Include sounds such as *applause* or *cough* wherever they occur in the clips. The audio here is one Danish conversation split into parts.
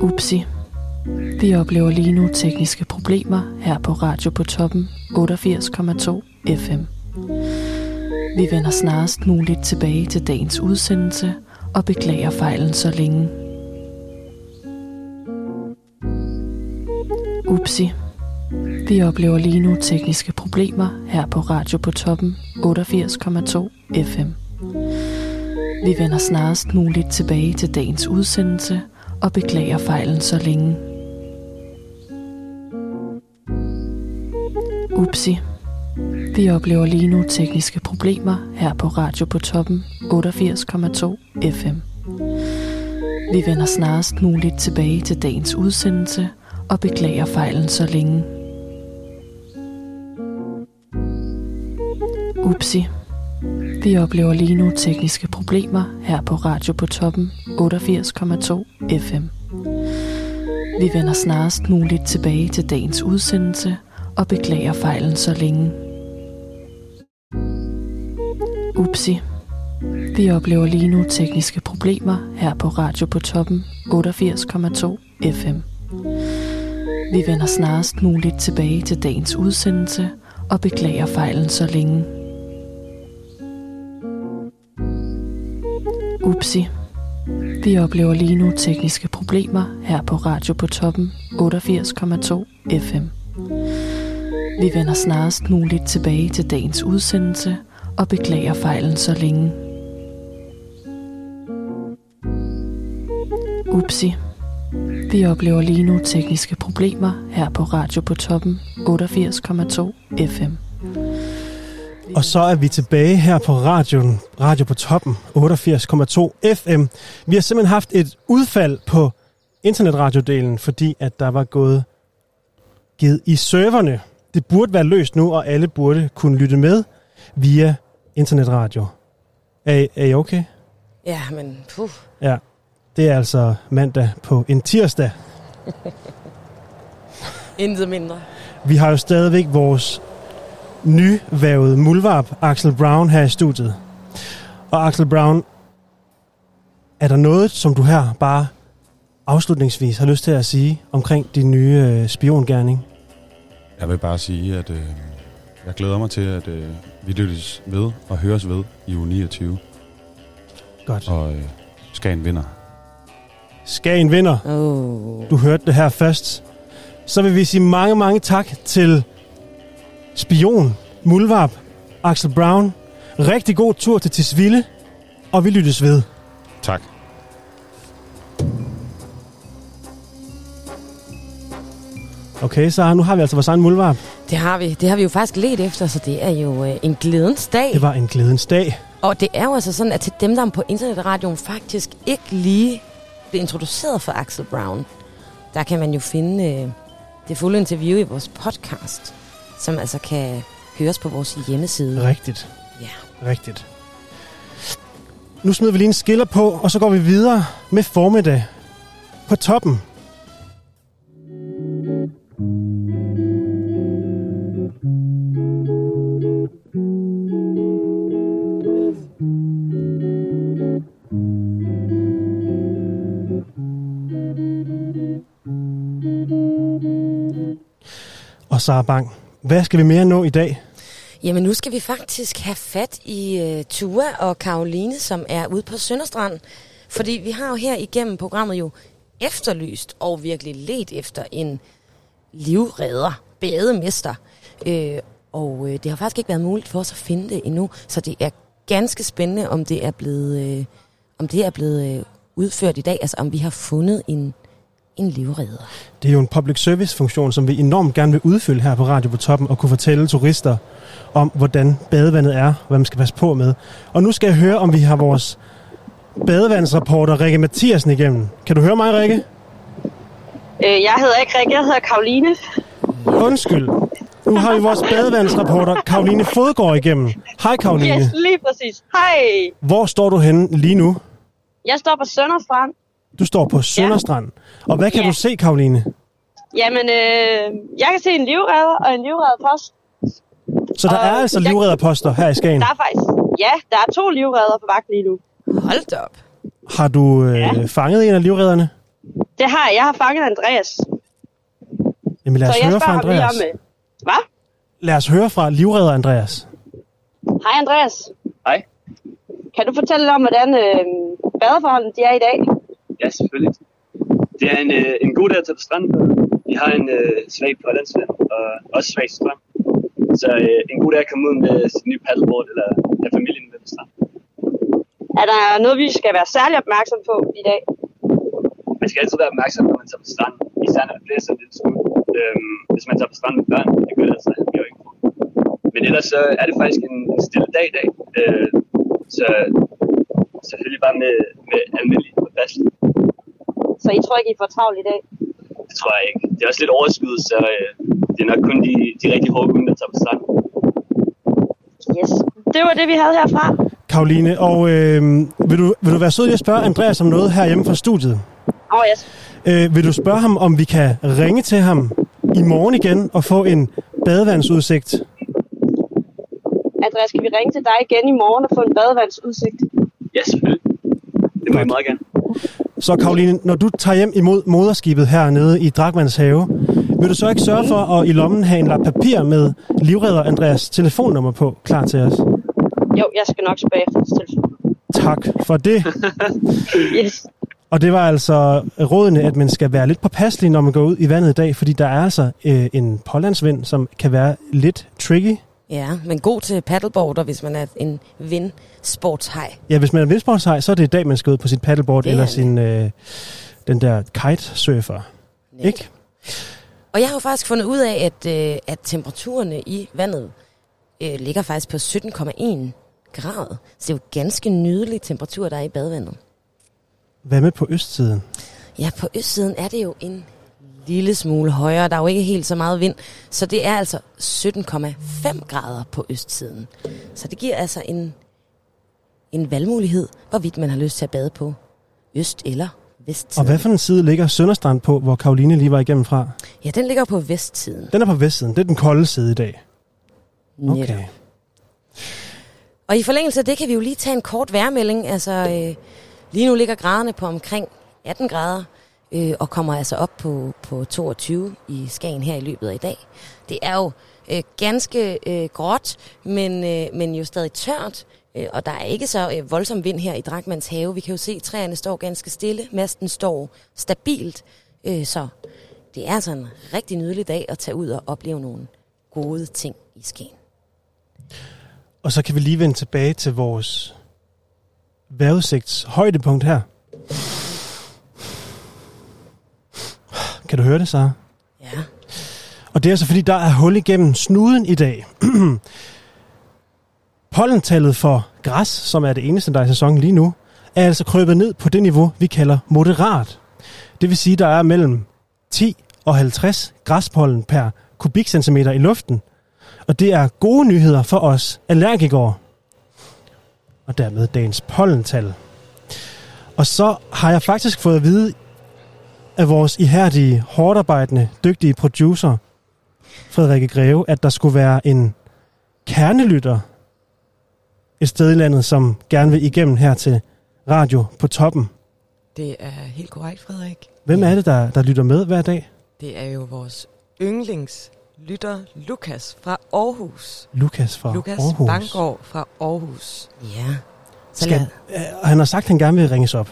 Upsi. Vi oplever lige nu tekniske problemer her på Radio på Toppen 88,2 FM. Vi vender snarest muligt tilbage til dagens udsendelse og beklager fejlen så længe. Upsi. Vi oplever lige nu tekniske problemer her på Radio på Toppen 88,2 FM. Vi vender snarest muligt tilbage til dagens udsendelse og beklager fejlen så længe. Upsi. Vi oplever lige nu tekniske problemer her på Radio på Toppen 88,2 FM. Vi vender snarest muligt tilbage til dagens udsendelse og beklager fejlen så længe. Upsi. Vi oplever lige nu tekniske problemer her på Radio på Toppen 88,2 FM. Vi vender snarest muligt tilbage til dagens udsendelse og beklager fejlen så længe. Upsi. Vi oplever lige nu tekniske problemer her på Radio på Toppen 88,2 FM. Vi vender snarest muligt tilbage til dagens udsendelse og beklager fejlen så længe. Upsi. Vi oplever lige nu tekniske problemer her på Radio på Toppen 88,2 FM. Vi vender snarest muligt tilbage til dagens udsendelse og beklager fejlen så længe. Upsi. Vi oplever lige nu tekniske problemer her på Radio på Toppen 88,2 FM. Og så er vi tilbage her på radioen, Radio på Toppen, 88,2 FM. Vi har simpelthen haft et udfald på internetradiodelen, fordi at der var gået givet i serverne. Det burde være løst nu, og alle burde kunne lytte med via internetradio. Er, er I okay? Ja, men puh. Ja. Det er altså mandag på en tirsdag. Intet mindre. Vi har jo stadigvæk vores nyvævede mulvarp, Axel Brown, her i studiet. Og Axel Brown, er der noget, som du her bare afslutningsvis har lyst til at sige omkring din nye øh, spiongærning? Jeg vil bare sige, at øh, jeg glæder mig til, at øh, vi lyttes ved og høres ved i uge 29. Godt. Og øh, Skagen vinder. Skagen vinder. Oh. Du hørte det her først. Så vil vi sige mange, mange tak til Spion, Mulvarp, Axel Brown. Rigtig god tur til Tisvilde, og vi lyttes ved. Tak. Okay, så nu har vi altså vores egen mulvarp. Det har vi. Det har vi jo faktisk let efter, så det er jo øh, en glædens dag. Det var en glædens dag. Og det er jo altså sådan, at til dem, der er på internetradioen faktisk ikke lige blev introduceret for Axel Brown, der kan man jo finde øh, det fulde interview i vores podcast, som altså kan høres på vores hjemmeside. Rigtigt. Ja. Rigtigt. Nu smider vi lige en skiller på, og så går vi videre med formiddag på toppen. Og Sara Bang, hvad skal vi mere nå i dag? Jamen nu skal vi faktisk have fat i uh, Tua og Karoline, som er ude på Sønderstrand. Fordi vi har jo her igennem programmet jo efterlyst og virkelig let efter en livredder, bademester. Øh, og øh, det har faktisk ikke været muligt for os at finde det endnu, så det er ganske spændende, om det er blevet, øh, om det er blevet øh, udført i dag, altså om vi har fundet en, en livredder. Det er jo en public service funktion, som vi enormt gerne vil udfylde her på Radio på Toppen og kunne fortælle turister om, hvordan badevandet er, hvad man skal passe på med. Og nu skal jeg høre, om vi har vores badevandsreporter Rikke Mathiasen igennem. Kan du høre mig, Rikke? Øh, jeg hedder ikke Rikke, jeg hedder Karoline. Undskyld. Nu har vi vores badevandsreporter Karoline Fodgaard igennem. Hej Karoline. Yes, lige præcis. Hej. Hvor står du henne lige nu? Jeg står på Sønderstrand. Du står på Sønderstrand. Og hvad kan Ja. du se, Karoline? Jamen, øh, jeg kan se en livredder og en livredderpost. Så der Og er altså jeg- livredderposter her i Skagen. Der er faktisk, ja, der er to livredder på vagt lige nu. Hold da op. Har du øh, Ja. fanget en af livredderne? Det har jeg. Jeg har fanget Andreas. Jamen lad os så jeg høre fra Andreas. om... øh, Hvad? Lad os høre fra livredder Andreas. Hej Andreas. Hej. Kan du fortælle lidt om, hvordan øh, badeforholdene de er i dag? Ja, selvfølgelig. Det er en, øh, en god dag at tage på stranden. Vi har en øh, svag pålandsvand og også svag strøm. Så øh, en god dag at komme ud med sin nye paddleboard eller have familien med på stranden. Er der noget, vi skal være særlig opmærksom på i dag? Man skal altid være opmærksom, når man tager på stranden. Især når det blæser lille smule. Øhm, hvis man tager på stranden med børn, det gør det altså jo ikke. Men ellers så er det faktisk en, en stille dag i dag. Øh, så selvfølgelig bare med, med almindelig opvaskning. Så I tror ikke, I får travlt i dag? Det tror jeg ikke. Det er også lidt overskud, så øh, det er nok kun de, de rigtig hårde kunder, der tager på stranden. Yes. Det var det, vi havde herfra. Karoline, og øh, vil, du, vil du være sød at spørge Andreas om noget herhjemme fra studiet? Åh, oh, yes. Øh, vil du spørge ham, om vi kan ringe til ham i morgen igen og få en badevandsudsigt? Andreas, kan vi ringe til dig igen i morgen og få en badevandsudsigt? Ja, selvfølgelig. Det må jeg meget gerne. Så Karoline, når du tager hjem imod moderskibet hernede i Drakmans have, vil du så ikke sørge for at i lommen have en lap papir med livredder Andreas telefonnummer på klar til os? Jo, jeg skal nok spørge efter telefon. Tak for det. *laughs* Yes. Og det var altså rådene, at man skal være lidt påpasselig, når man går ud i vandet i dag, fordi der er altså øh, en pålandsvind, som kan være lidt tricky. Ja, men god til paddleboarder, hvis man er en vindsportshej. Ja, hvis man er vindsportshej, så er det i dag, man skal ud på sit paddleboard er eller sin, øh, den der kitesurfer. Ikke? Og jeg har jo faktisk fundet ud af, at, øh, at temperaturerne i vandet øh, ligger faktisk på 17,1 grader. Så det er jo ganske nydelig temperatur, der er i badevandet. Hvad med på østsiden? Ja, på østsiden er det jo en lille smule højere. Der er jo ikke helt så meget vind. Så det er altså 17,5 grader på østsiden. Så det giver altså en, en valgmulighed, hvorvidt man har lyst til at bade på øst- eller vestsiden. Og hvad for en side ligger Sønderstrand på, hvor Karoline lige var igennem fra? Ja, den ligger på vestsiden. Den er på vestsiden. Det er den kolde side i dag. Netop. Okay. Og i forlængelse af det kan vi jo lige tage en kort værmelding. Altså, øh, lige nu ligger graderne på omkring 18 grader, øh, og kommer altså op på, på 22 i Skagen her i løbet af i dag. Det er jo øh, ganske øh, gråt, men, øh, men jo stadig tørt, øh, og der er ikke så øh, voldsom vind her i Drakmans have. Vi kan jo se, at træerne står ganske stille, masten står stabilt, øh, så det er altså en rigtig nydelig dag at tage ud og opleve nogle gode ting i Skagen. Og så kan vi lige vende tilbage til vores vejrudsigts højdepunkt her. Kan du høre det, Sara? Ja. Og det er altså fordi, der er hul igennem snuden i dag. *clears throat* Pollentallet for græs, som er det eneste, der er i sæsonen lige nu, er altså krøbet ned på det niveau, vi kalder moderat. Det vil sige, der er mellem 10 og 50 græspollen per kubikcentimeter i luften. Og det er gode nyheder for os allergikere. Og dermed dagens pollental. Og så har jeg faktisk fået at vide af vores ihærdige, hårdarbejdende, dygtige producer, Frederikke Greve, at der skulle være en kernelytter et sted i landet, som gerne vil igennem her til radio på toppen. Det er helt korrekt, Frederik. Hvem er det, der, der lytter med hver dag? Det er jo vores yndlingslytter, Lukas fra Aarhus. Lukas fra Lukas Aarhus. Banggaard fra Aarhus. Ja. Så Skal, øh, han har sagt, at han gerne vil ringes op.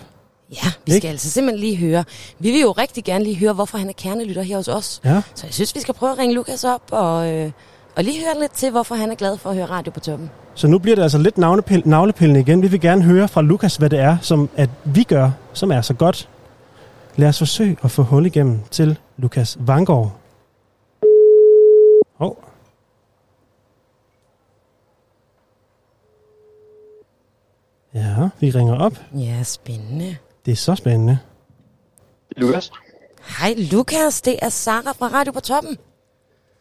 ja, vi skal altså simpelthen lige høre. Vi vil jo rigtig gerne lige høre, hvorfor han er kernelytter her hos os. Ja. Så jeg synes, vi skal prøve at ringe Lukas op og, øh, og lige høre lidt til, hvorfor han er glad for at høre radio på toppen. Så nu bliver det altså lidt navnepil- navlepillende igen. Vi vil gerne høre fra Lukas, hvad det er, som at vi gør, som er så godt. Lad os forsøge at få hul igennem til Lukas Vangård. Hov. Ja, vi ringer op. Ja, spændende. Det er så spændende. Lukas? Hej Lukas, det er Sara fra Radio på Toppen.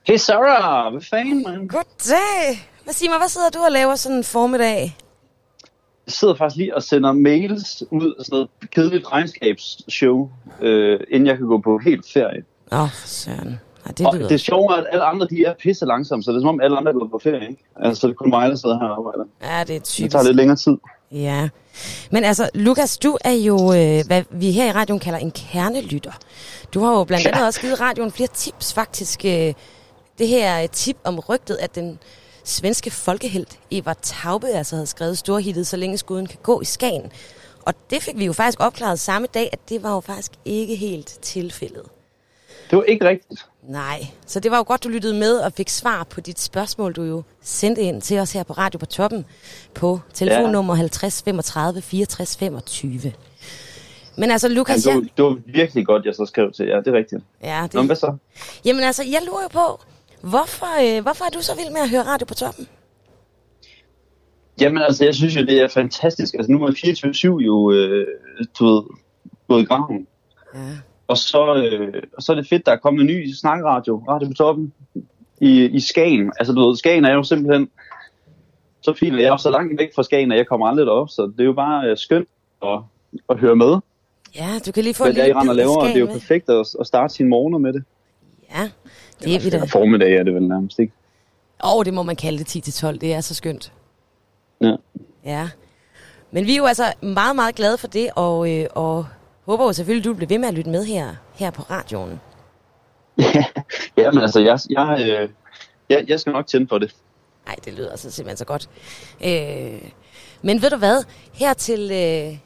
Hey Sarah, hvad fanden, man? Goddag. Hvad sig mig, hvad sidder du og laver sådan en formiddag? Jeg sidder faktisk lige og sender mails ud af sådan noget kedeligt regnskabsshow, øh, inden jeg kan gå på helt ferie. Åh, oh, søren. Ja, det Og lyder... det er, at alle andre de er pisse langsomme, så det er som om alle andre er gået på ferie. Ikke? Altså, det er kun mig, der sidder her og arbejder. Ja, det er Det typisk. tager lidt længere tid. Ja, men altså, Lukas, du er jo, øh, hvad vi her i radioen kalder en kernelytter. Du har jo blandt andet også givet radioen flere tips, faktisk. Øh, det her tip om rygtet, at den svenske folkehelt Eva Taube altså havde skrevet storhittet, så længe skuden kan gå i Skagen. Og det fik vi jo faktisk opklaret samme dag, at det var jo faktisk ikke helt tilfældet. Det var ikke rigtigt. Nej, så det var jo godt, du lyttede med og fik svar på dit spørgsmål, du jo sendte ind til os her på Radio på Toppen på telefonnummer 50 35 64 25. Men altså, Lukas... Ja, det, var, det var virkelig godt, jeg så skrev til. Ja, det er rigtigt. Ja, det... Nå, hvad så? Jamen altså, jeg lurer jo på, hvorfor, øh, hvorfor er du så vild med at høre Radio på Toppen? Jamen altså, jeg synes jo, det er fantastisk. Altså, nu er 24-7 jo, øh, du ved, gået i gang. Ja. Og så, øh, og så er det fedt, der er kommet en ny snakradio, Radio på Toppen, i, i Skagen. Altså, du ved, Skagen er jo simpelthen så fint, jeg er jo så langt væk fra Skagen, at jeg kommer aldrig derop, så det er jo bare øh, skønt at, at høre med. Ja, du kan lige få Hvad en det er, lille I render laver, og det er jo perfekt at, at starte sine morgener med det. Ja, det er vi da. Formiddag er det vel nærmest, ikke? Åh, oh, det må man kalde det 10-12. Det er så skønt. Ja. Ja. Men vi er jo altså meget, meget glade for det, og, øh, og håber jo selvfølgelig, du bliver ved med at lytte med her, her på radioen. ja, men altså, jeg, jeg, øh, jeg, jeg skal nok tænde for det. Nej, det lyder altså simpelthen så godt. Øh, men ved du hvad? Her til, øh,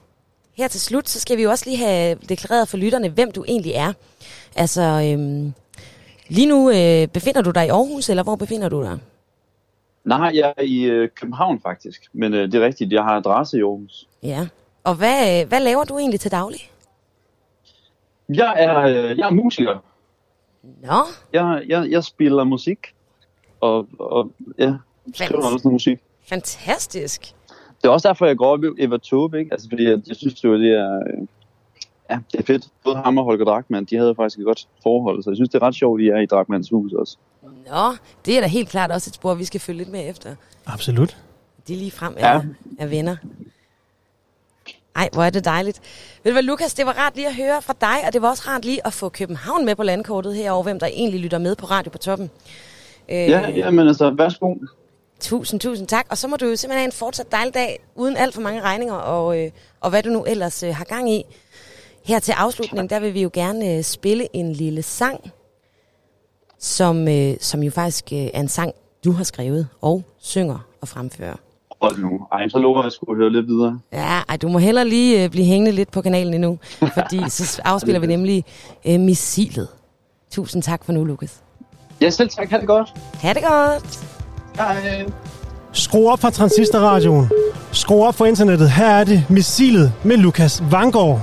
her til slut, så skal vi jo også lige have deklareret for lytterne, hvem du egentlig er. Altså, øh, lige nu øh, befinder du dig i Aarhus, eller hvor befinder du dig? Nej, jeg er i øh, København faktisk, men øh, det er rigtigt, jeg har adresse i Aarhus. Ja. Og hvad, øh, hvad laver du egentlig til daglig? Jeg er, øh, jeg er musiker. Nå, Jeg, jeg, jeg spiller musik, og, og ja, skriver Fans. også noget musik. fantastisk. Det er også derfor, jeg går op i Eva Taube, ikke? Altså, fordi jeg, jeg synes jo, det er, øh, ja, det er fedt. Både ham og Holger Drachmann, de havde faktisk et godt forhold, så jeg synes, det er ret sjovt, at de er i Drachmanns hus også. Nå, det er da helt klart også et spor, vi skal følge lidt med efter. Absolut. De lige frem er. Ja. er venner. Ej, hvor er det dejligt. Ved du hvad, Lukas, det var rart lige at høre fra dig, og det var også rart lige at få København med på landkortet herover, hvem der egentlig lytter med på Radio på Toppen. Øh, Ja, ja, men altså, værsgo. Tusind, tusind tak. Og så må du jo simpelthen have en fortsat dejlig dag, uden alt for mange regninger, og, øh, og hvad du nu ellers øh, har gang i. Her til afslutning, der vil vi jo gerne øh, spille en lille sang, som, øh, som jo faktisk øh, er en sang, du har skrevet og synger og fremfører. Hold nu. Ej, så lover jeg, at jeg skulle høre lidt videre. Ja, ej, du må heller lige øh, blive hængende lidt på kanalen endnu, *laughs* fordi så afspiller vi nemlig øh, missilet. Tusind tak for nu, Lukas. Ja, selv tak. Ha' det godt. Ha' det godt. Hej. Skru op for transistorradioen. Skru op for internettet. Her er det Missilet med Lukas Vangård.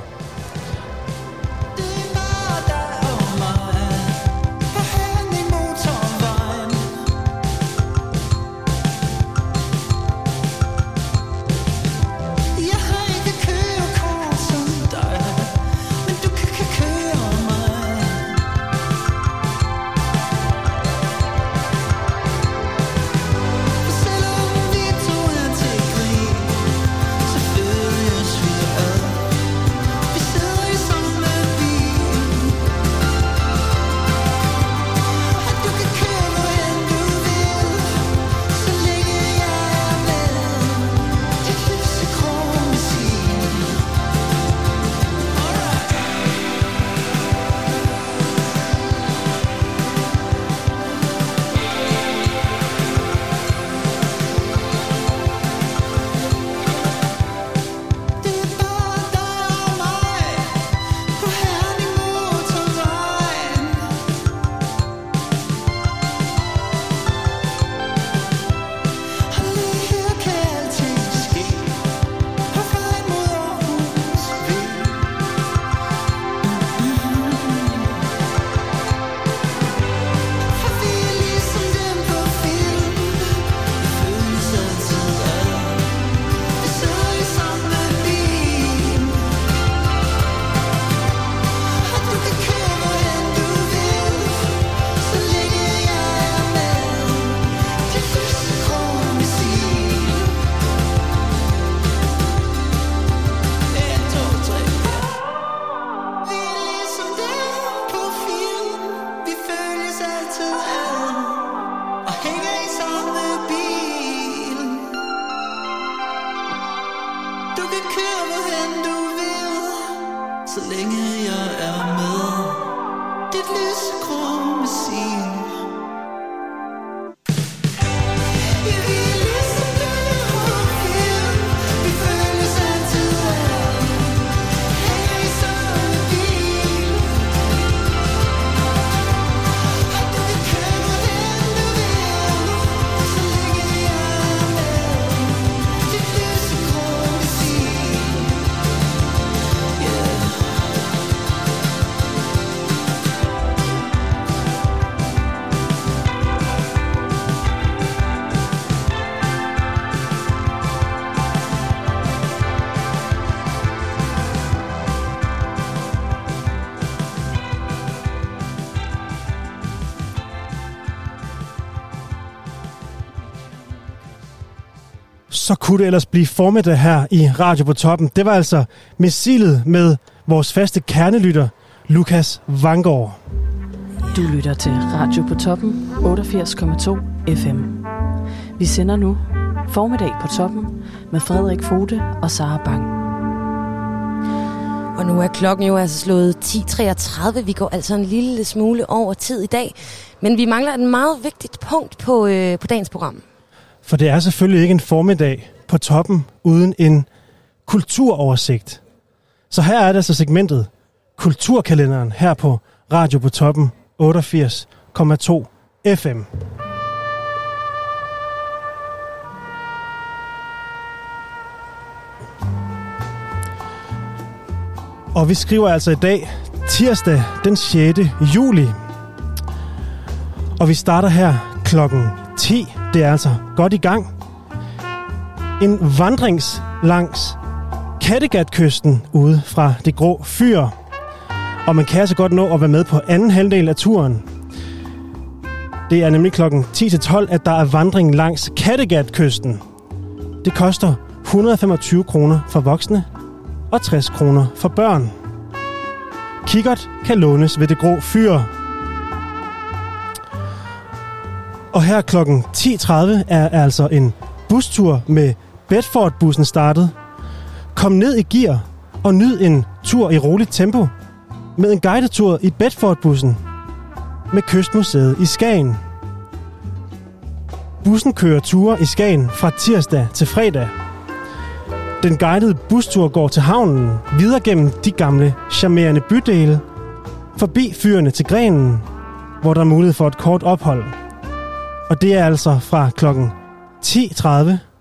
Kunne det ellers blive formiddag her i Radio på Toppen. Det var altså missilet med vores faste kernelytter, Lukas Vangård. Du lytter til Radio på Toppen 88,2 FM. Vi sender nu Formiddag på Toppen med Frederik Fote og Sara Bang. Og nu er klokken jo altså slået 10.33. Vi går altså en lille smule over tid i dag. Men vi mangler et meget vigtigt punkt på, øh, på dagens program. For det er selvfølgelig ikke en formiddag på toppen uden en kulturoversigt. Så her er det så segmentet Kulturkalenderen her på Radio på Toppen 88,2 FM. Og vi skriver altså i dag tirsdag den 6. juli. Og vi starter her klokken 10. Det er altså godt i gang. En vandrings langs Kattegatkysten ude fra det grå fyr. Og man kan altså godt nå at være med på anden halvdel af turen. Det er nemlig klokken 10-12, at der er vandring langs Kattegatkysten. Det koster 125 kroner for voksne og 60 kroner for børn. Kikkert kan lånes ved det grå fyr. Og her klokken 10.30 er altså en bustur med Bedford-bussen startede. Kom ned i gear og nyd en tur i roligt tempo med en guidetur i Bedford-bussen med Kystmuseet i Skagen. Bussen kører ture i Skagen fra tirsdag til fredag. Den guidede bustur går til havnen, videre gennem de gamle, charmerende bydele, forbi fyrene til grenen, hvor der er mulighed for et kort ophold. Og det er altså fra klokken 10.30,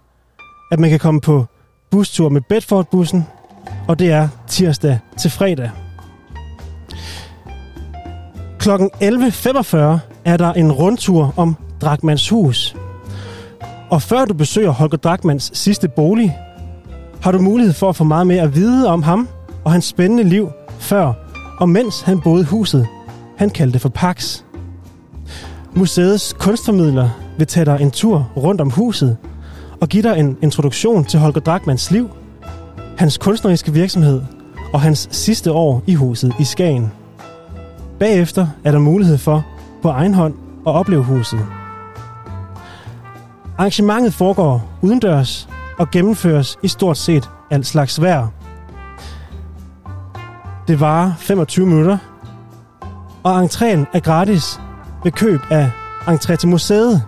at man kan komme på bustur med Bedford-bussen, og det er tirsdag til fredag. Klokken 11.45 er der en rundtur om Drakmans hus. Og før du besøger Holger Drakmans sidste bolig, har du mulighed for at få meget mere at vide om ham og hans spændende liv før og mens han boede i huset. Han kaldte det for Pax. Museets kunstformidler vil tage dig en tur rundt om huset og give dig en introduktion til Holger Drachmanns liv, hans kunstneriske virksomhed og hans sidste år i huset i Skagen. Bagefter er der mulighed for på egen hånd at opleve huset. Arrangementet foregår udendørs og gennemføres i stort set alt slags vejr. Det varer 25 minutter, og entréen er gratis ved køb af entré til museet.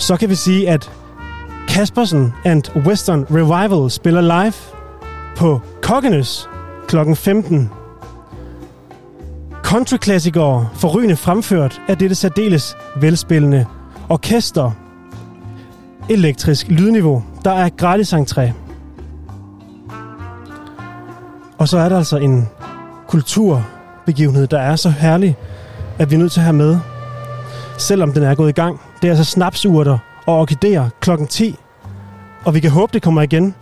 Så kan vi sige, at Kaspersen and Western Revival spiller live på Kokkenes kl. 15. Countryklassikere forrygende fremført af dette særdeles velspillende orkester. Elektrisk lydniveau. Der er gratis entré. Og så er der altså en kulturbegivenhed, der er så herlig, at vi er nødt til at have med, selvom den er gået i gang. Det er altså snapsurter og orkideer klokken 10, og vi kan håbe, det kommer igen.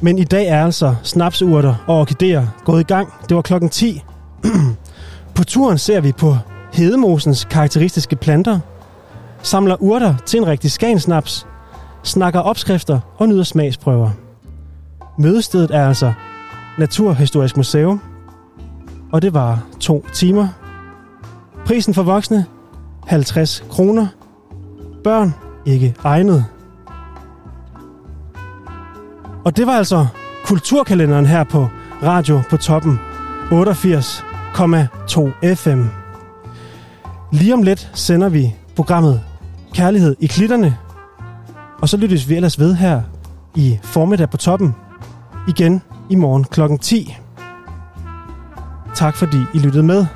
Men i dag er altså snapsurter og orkideer gået i gang. Det var klokken 10. *clears throat* på turen ser vi på hedemosens karakteristiske planter, samler urter til en rigtig skansnaps, snakker opskrifter og nyder smagsprøver. Mødestedet er altså Naturhistorisk Museum, og det var to timer. Prisen for voksne 50 kroner. Børn ikke egnet. Og det var altså kulturkalenderen her på Radio på Toppen 88,2 FM. Lige om lidt sender vi programmet Kærlighed i klitterne, og så lyttes vi ellers ved her i formiddag på Toppen igen i morgen kl. 10. Tak fordi I lyttede med.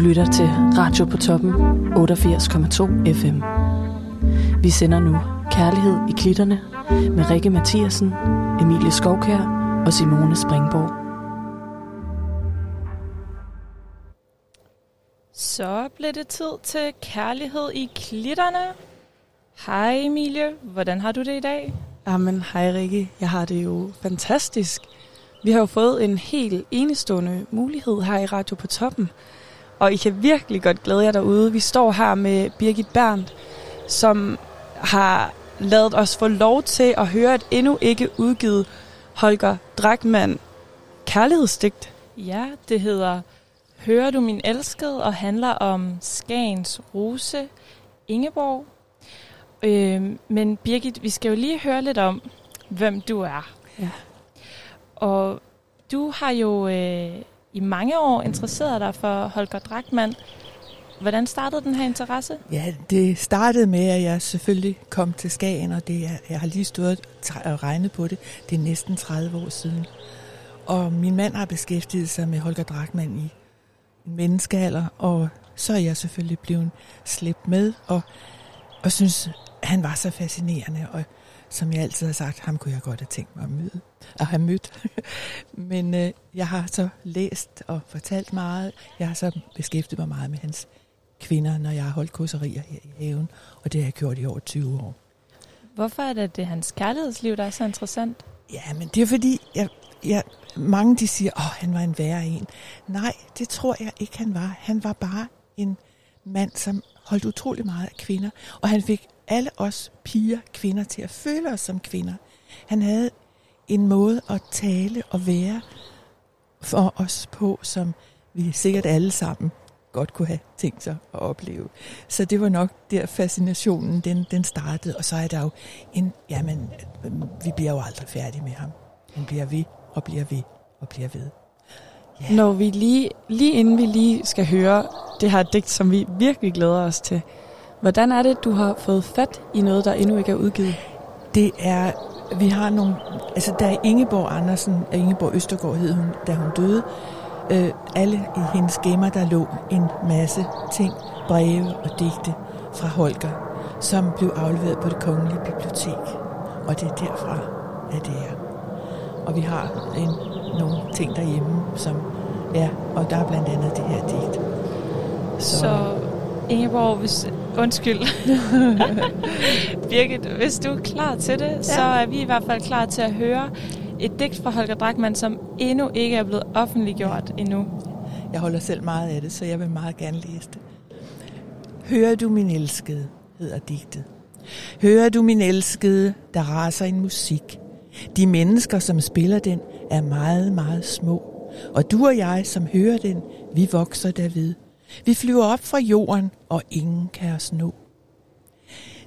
Du lytter til Radio på toppen 88,2 FM. Vi sender nu Kærlighed i klitterne med Rikke Mathiasen, Emilie Skovkær og Simone Springborg. Så blev det tid til Kærlighed i klitterne. Hej Emilie, hvordan har du det i dag? Jamen, hej Rikke. Jeg har det jo fantastisk. Vi har jo fået en helt enestående mulighed her i Radio på Toppen. Og I kan virkelig godt glæde jer derude. Vi står her med Birgit Berndt, som har lavet os få lov til at høre et endnu ikke udgivet Holger Drachmann kærlighedsdigt. Ja, det hedder Hører du min elskede og handler om Skagens Rose Ingeborg. Øh, men Birgit, vi skal jo lige høre lidt om, hvem du er. Ja. Og du har jo øh, i mange år interesseret dig for Holger Drachmann. Hvordan startede den her interesse? Ja, det startede med, at jeg selvfølgelig kom til Skagen, og det er, jeg har lige stået og regnet på det. Det er næsten 30 år siden. Og min mand har beskæftiget sig med Holger Drachmann i en menneskealder, og så er jeg selvfølgelig blevet slæbt med, og, og synes, han var så fascinerende, og som jeg altid har sagt, ham kunne jeg godt have tænkt mig at møde, at have mødt. *laughs* Men øh, jeg har så læst og fortalt meget. Jeg har så beskæftiget mig meget med hans kvinder, når jeg har holdt kurserier her i haven, og det har jeg gjort i over 20 år. Hvorfor er det, at det hans kærlighedsliv, der er så interessant? Ja, men det er fordi, jeg, jeg, mange de siger, åh, han var en værre en. Nej, det tror jeg ikke, han var. Han var bare en mand, som holdt utrolig meget af kvinder, og han fik alle os piger, kvinder, til at føle os som kvinder. Han havde en måde at tale og være for os på, som vi sikkert alle sammen godt kunne have tænkt sig at opleve. Så det var nok der fascinationen, den, den startede. Og så er der jo en, jamen, vi bliver jo aldrig færdige med ham. Han bliver ved og bliver ved og bliver ved. Yeah. Når vi lige, lige inden vi lige skal høre det her digt, som vi virkelig glæder os til, hvordan er det, du har fået fat i noget, der endnu ikke er udgivet? Det er, vi har nogle, altså der er Ingeborg Andersen, øh, Ingeborg Østergaard hed hun, da hun døde, øh, alle i hendes gemmer, der lå en masse ting, breve og digte fra Holger, som blev afleveret på det kongelige bibliotek. Og det er derfra, at det er. Og vi har en, nogle ting derhjemme, som ja, og der er blandt andet det her digt. Så, så Ingeborg, hvis, undskyld. *laughs* Birgit, hvis du er klar til det, ja. så er vi i hvert fald klar til at høre et digt fra Holger Drachmann, som endnu ikke er blevet offentliggjort endnu. Jeg holder selv meget af det, så jeg vil meget gerne læse det. Hører du min elskede, hedder digtet. Hører du min elskede, der raser en musik. De mennesker, som spiller den, er meget, meget små. Og du og jeg, som hører den, vi vokser derved. Vi flyver op fra jorden, og ingen kan os nå.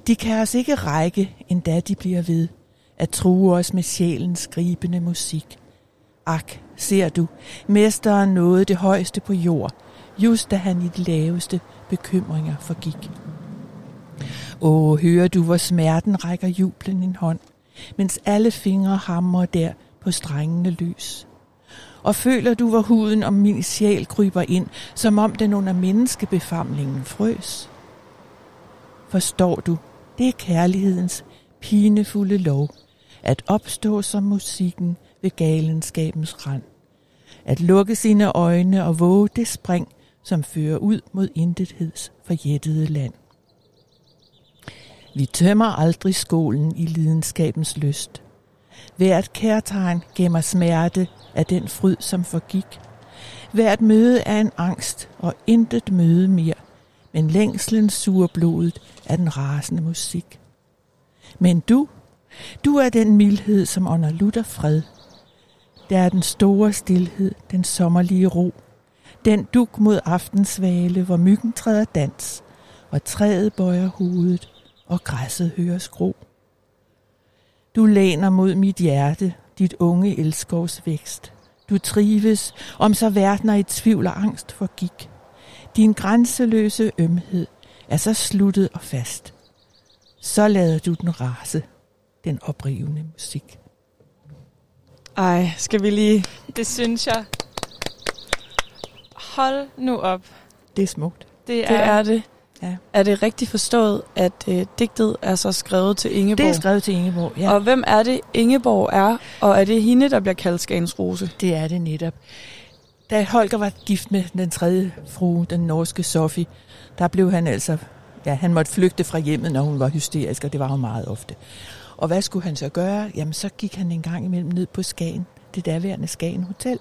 De kan os ikke række, endda de bliver ved at true os med sjælens gribende musik. Ak, ser du, mesteren nåede det højeste på jord, just da han i de laveste bekymringer forgik. Åh, hører du, hvor smerten rækker jublen en hånd, mens alle fingre hamrer der på strengende lys. Og føler du, hvor huden om min sjæl kryber ind, som om den under menneskebefamlingen frøs? Forstår du, det er kærlighedens pinefulde lov, at opstå som musikken ved galenskabens rand. At lukke sine øjne og våge det spring, som fører ud mod intetheds forjættede land. Vi tømmer aldrig skolen i lidenskabens lyst. Hvert kærtegn gemmer smerte af den fryd, som forgik. Hvert møde er en angst, og intet møde mere, men længslen suger blodet af den rasende musik. Men du, du er den mildhed, som under lutter fred. Der er den store stillhed, den sommerlige ro. Den duk mod aftensvale, hvor myggen træder dans, og træet bøjer hovedet, og græsset høres gro. Du læner mod mit hjerte, dit unge elskovs vækst. Du trives, om så verdener i tvivl og angst forgik. Din grænseløse ømhed er så sluttet og fast. Så lader du den rase, den oprivende musik. Ej, skal vi lige... Det synes jeg. Hold nu op. Det er smukt. Det Det er det. Ja. Er det rigtigt forstået, at øh, digtet er så skrevet til Ingeborg? Det er skrevet til Ingeborg, ja. Og hvem er det, Ingeborg er? Og er det hende, der bliver kaldt Skagens Rose? Det er det netop. Da Holger var gift med den tredje frue, den norske Sofie, der blev han altså... Ja, han måtte flygte fra hjemmet, når hun var hysterisk, og det var hun meget ofte. Og hvad skulle han så gøre? Jamen, så gik han en gang imellem ned på Skagen, det daværende Skagen Hotel,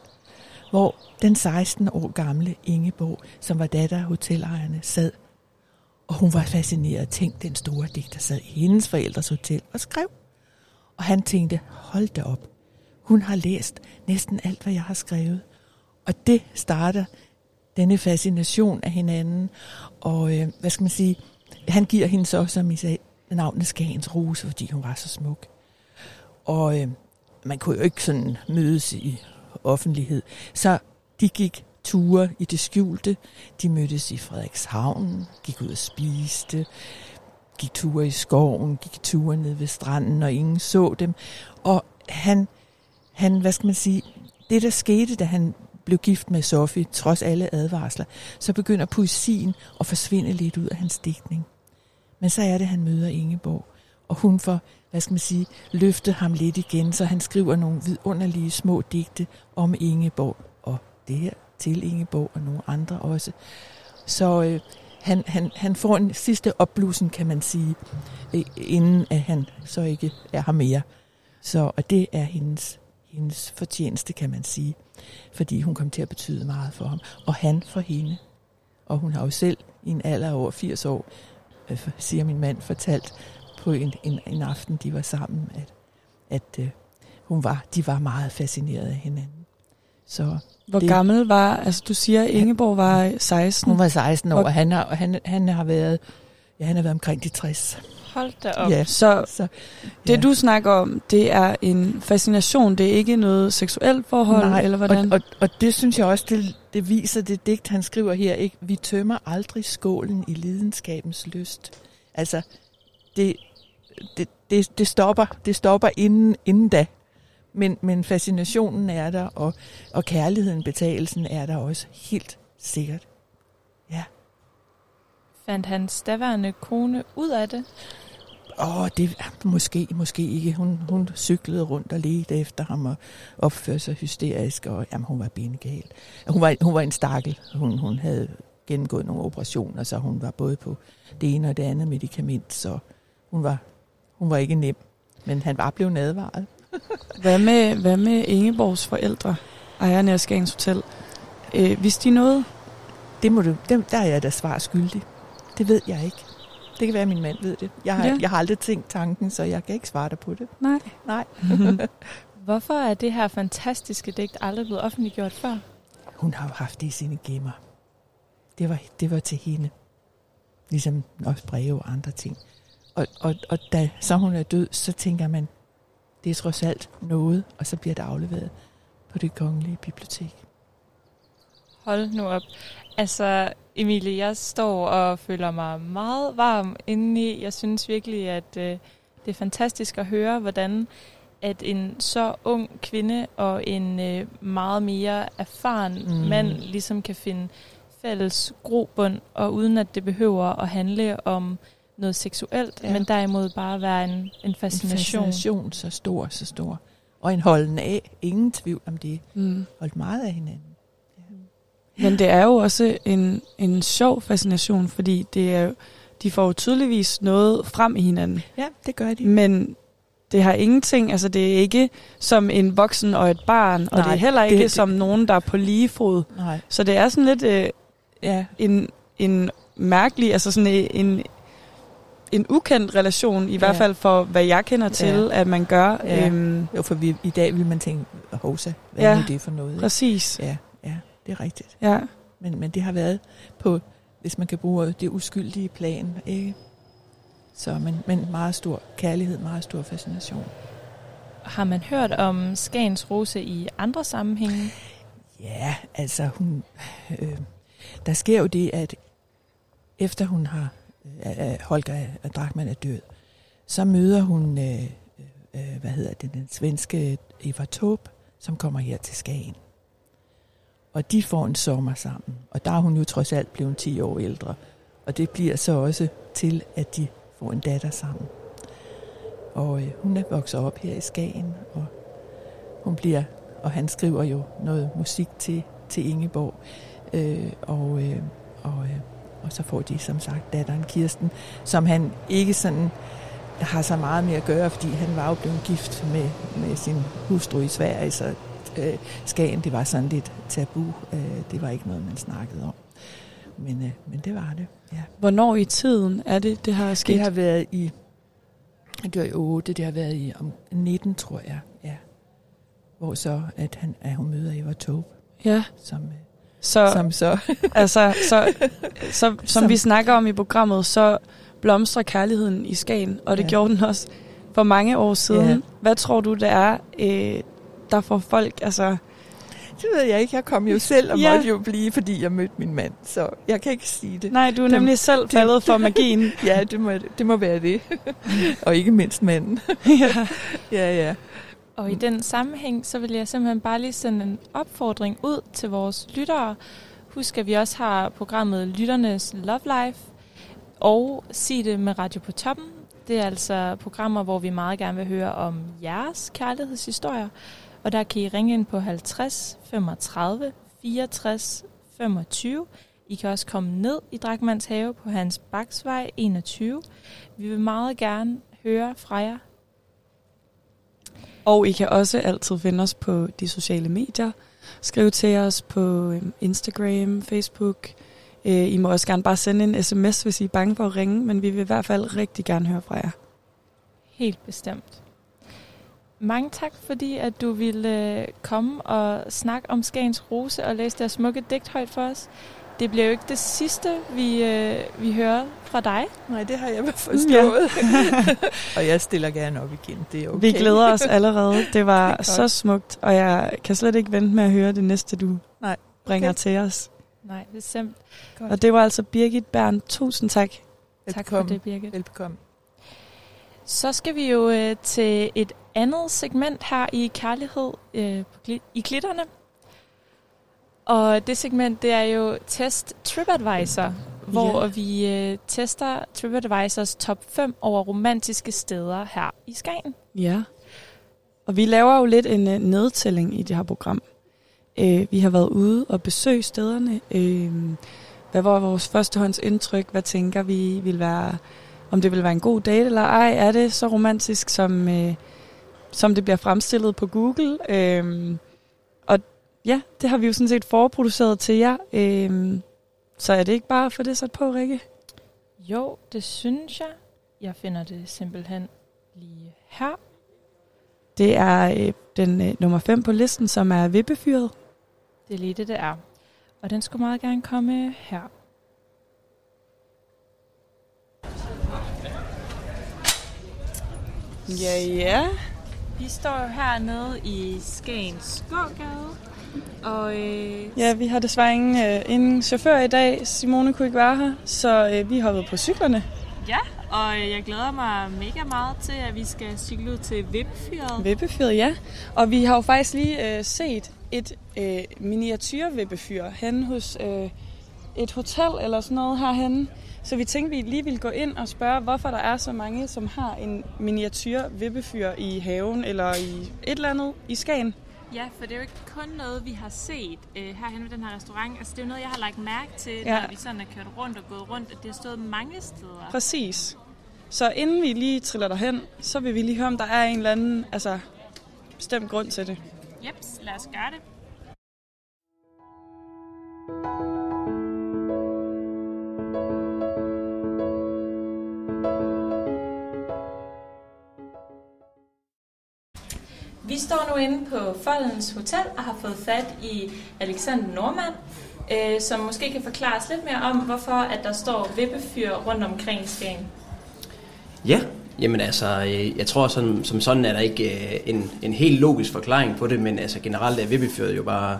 hvor den 16 år gamle Ingeborg, som var datter af hotelejerne, sad. Og hun var fascineret. Tænk, den store digter sad i hendes forældres hotel og skrev. Og han tænkte, hold da op. Hun har læst næsten alt, hvad jeg har skrevet. Og det starter denne fascination af hinanden. Og øh, hvad skal man sige, han giver hende så, som I sagde, navnet Skagens Rose, fordi hun var så smuk. Og øh, man kunne jo ikke sådan mødes i offentlighed. Så de gik ture i det skjulte. De mødtes i Frederikshavn, gik ud og spiste, gik ture i skoven, gik ture ned ved stranden, og ingen så dem. Og han, han, hvad skal man sige, det der skete, da han blev gift med Sofie, trods alle advarsler, så begynder poesien at forsvinde lidt ud af hans digtning. Men så er det, han møder Ingeborg, og hun får, hvad skal man sige, løftet ham lidt igen, så han skriver nogle vidunderlige små digte om Ingeborg, og det her til Ingeborg og nogle andre også. Så øh, han, han, han får en sidste opblussen, kan man sige, øh, inden at han så ikke er her mere. Så, og det er hendes, hendes fortjeneste, kan man sige, fordi hun kom til at betyde meget for ham, og han for hende. Og hun har jo selv i en alder af over 80 år, øh, siger min mand, fortalt på en, en, en aften, de var sammen, at, at øh, hun var, de var meget fascineret af hinanden. Så Hvor det, gammel var, altså du siger, Ingeborg var 16. Hun var 16 år, Hvor- og han har, han, han har været, ja, han har været omkring de 60. Hold da op. Ja, Så så det ja. du snakker om, det er en fascination, det er ikke noget seksuelt forhold, Nej, eller hvordan? Og, og, og det synes jeg også, det, det viser det digt, han skriver her. Ikke? Vi tømmer aldrig skålen i lidenskabens lyst. Altså, det, det, det, det stopper, det stopper inden, inden da. Men, men fascinationen er der, og, og kærligheden, betalelsen er der også helt sikkert. Ja. Fandt hans daværende kone ud af det? Åh, det måske, måske ikke. Hun, hun cyklede rundt og ledte efter ham og opførte sig hysterisk, og jamen, hun var benegal. Hun var, hun var en stakkel. Hun, hun havde gennemgået nogle operationer, så hun var både på det ene og det andet medicament, så hun var, hun var ikke nem. Men han var blevet advaret. Hvad med, hvad med Ingeborgs forældre, ejerne af Skagens Hotel? Øh, vidste de noget? Det må du, dem, der er jeg da svar skyldig. Det ved jeg ikke. Det kan være, at min mand ved det. Jeg har, Ja. jeg har aldrig tænkt tanken, så jeg kan ikke svare dig på det. Nej. Nej. *laughs* Hvorfor er det her fantastiske digt aldrig blevet offentliggjort før? Hun har jo haft det i sine gemmer. Det var, det var til hende. Ligesom også breve og andre ting. Og, og, og da så hun er død, så tænker man, det er trods alt noget, og så bliver det afleveret på det kongelige bibliotek. Hold nu op. Altså, Emilie, jeg står og føler mig meget varm indeni. Jeg synes virkelig, at øh, det er fantastisk at høre, hvordan at en så ung kvinde og en øh, meget mere erfaren Mm. mand ligesom kan finde fælles grobund, og uden at det behøver at handle om noget seksuelt, Ja. ja. men derimod bare være en, en fascination. En fascination så stor, så stor. Og en holden af. Ingen tvivl om det. Mm. Holdt meget af hinanden. Men det er jo også en, en sjov fascination, fordi det er, de får jo tydeligvis noget frem i hinanden. Ja, det gør de. Men det har ingenting, altså det er ikke som en voksen og et barn, og Nej, det er heller det- ikke det- som nogen, der er på lige fod. Nej. Så det er sådan lidt øh, Ja. en, en mærkelig, altså sådan en, en ukendt relation, i Ja. hvert fald for, hvad jeg kender til, at man gør. Ja. Øhm, Jo, for vi, i dag vil man tænke, hovsa, hvad Ja, er nu det for noget? ikke? præcis. Ja, ja, det er rigtigt. Ja. Men, men det har været på, hvis man kan bruge det uskyldige plan, ikke? Så, men, men meget stor kærlighed, meget stor fascination. Har man hørt om Skagens Rose i andre sammenhænge? Ja, altså hun... Øh, der sker jo det, at efter hun har... Øh, Holger Drachmann er død, så møder hun, øh, øh, hvad hedder det, den svenske Eva Taube, som kommer her til Skagen. Og de får en sommer sammen. Og der er hun jo trods alt blevet 10 år ældre. Og det bliver så også til, at de får en datter sammen. Og øh, hun er vokset op her i Skagen, og hun bliver, og han skriver jo noget musik til, til Ingeborg. Øh, og, øh, og, øh, og så får de som sagt datteren Kirsten, som han ikke sådan har så meget med at gøre, fordi han var jo blevet gift med, med sin hustru i Sverige, så øh, Skagen, det var sådan lidt tabu. Øh, det var ikke noget, man snakkede om. Men, øh, men det var det, ja. Hvornår i tiden er det, det har sket? Det har været i, det var i 8, det har været i om 19, tror jeg, ja. Hvor så, at, han, at hun møder Eva Taube. Ja. Som, øh, Så, som så. *laughs* altså, så, så, som, Som- vi snakker om i programmet, så blomstrer kærligheden i Skagen, og det Ja. gjorde den også for mange år siden. Ja. Hvad tror du, det er, øh, der får folk, altså... Det ved jeg ikke. Jeg kom jo selv og Ja. måtte jo blive, fordi jeg mødte min mand. Så jeg kan ikke sige det. Nej, du er nemlig selv faldet for magien. *laughs* ja, det må, det må være det. *laughs* og ikke mindst manden. ja. ja, ja. Og i den sammenhæng, så vil jeg simpelthen bare lige sende en opfordring ud til vores lyttere. Husk, at vi også har programmet Lytternes Love Life og Sig det med Radio på Toppen. Det er altså programmer, hvor vi meget gerne vil høre om jeres kærlighedshistorier. Og der kan I ringe ind på 50 35 64 25. I kan også komme ned i Drakmans have på Hans Baksvej 21. Vi vil meget gerne høre fra jer. Og I kan også altid finde os på de sociale medier. Skriv til os på øhm, Instagram, Facebook. Øh, I må også gerne bare sende en sms, hvis I er bange for at ringe, men vi vil i hvert fald rigtig gerne høre fra jer. Helt bestemt. Mange tak, fordi at du ville øh, komme og snakke om Skagens Rose og læse deres smukke digt højt for os. Det bliver jo ikke det sidste, vi, øh, vi hører fra dig. Nej, det har jeg forstået. *laughs* og jeg stiller gerne op igen. Det er okay. Vi glæder os *laughs* allerede. Det var Det så smukt, og jeg kan slet ikke vente med at høre det næste, du Nej. bringer Okay. til os. Nej, bestemt. Godt. Og det var altså Birgit Bern. Tusind tak. Tak for det, Birgit. Velbekomme. Så skal vi jo øh, til et andet segment her i Kærlighed øh, i Klitterne. Og det segment, det er jo Test TripAdvisor, hvor Ja. vi øh, tester TripAdvisors top 5 over romantiske steder her i Skagen. Ja. Og vi laver jo lidt en uh, nedtælling i det her program. Uh, vi har været ude og besøge stederne. Uh, hvad var vores førstehåndsindtryk? Hvad tænker vi vil være, om det vil være en god date eller ej? Er det så romantisk, som, uh, som det bliver fremstillet på Google? Og ja, det har vi jo sådan set forproduceret til jer. Uh, så er det ikke bare for det sat på, Rikke? Jo, det synes jeg. Jeg finder det simpelthen lige her. Det er øh, den øh, nummer 5 på listen, som er vippefyret. Det er lige det, det er. Og den skulle meget gerne komme her. Ja, ja. Vi står jo hernede i Skagens Gågade. Og øh, Ja, vi har desværre ingen, øh, ingen chauffør i dag. Simone kunne ikke være her, så øh, vi hoppede på cyklerne. ja, og øh, jeg glæder mig mega meget til, at vi skal cykle ud til Vipfyret. Vippefyret, ja. Og vi har jo faktisk lige øh, set et øh, miniatyrvippefyr hen hos øh, et hotel eller sådan noget herhenne. Så vi tænkte, vi lige ville gå ind og spørge, hvorfor der er så mange, som har en miniatyr vippefyr i haven eller i et eller andet i Skagen. Ja, for det er jo ikke kun noget, vi har set øh, herhen ved den her restaurant. Altså, det er jo noget, jeg har lagt mærke til, Ja. når vi sådan er kørt rundt og gået rundt, at det har stået mange steder. Præcis. Så inden vi lige triller derhen, så vil vi lige høre, om der er en eller anden altså, bestemt grund til det. Jeps, lad os gøre det. Vi står nu inde på Foldens Hotel og har fået fat i Alexander Normand, øh, som måske kan forklare os lidt mere om, hvorfor at der står vippefyr rundt omkring i Skagen. Ja, jamen altså, øh, jeg tror sådan, som sådan er der ikke øh, en, en helt logisk forklaring på det, men altså generelt er vippefyret jo bare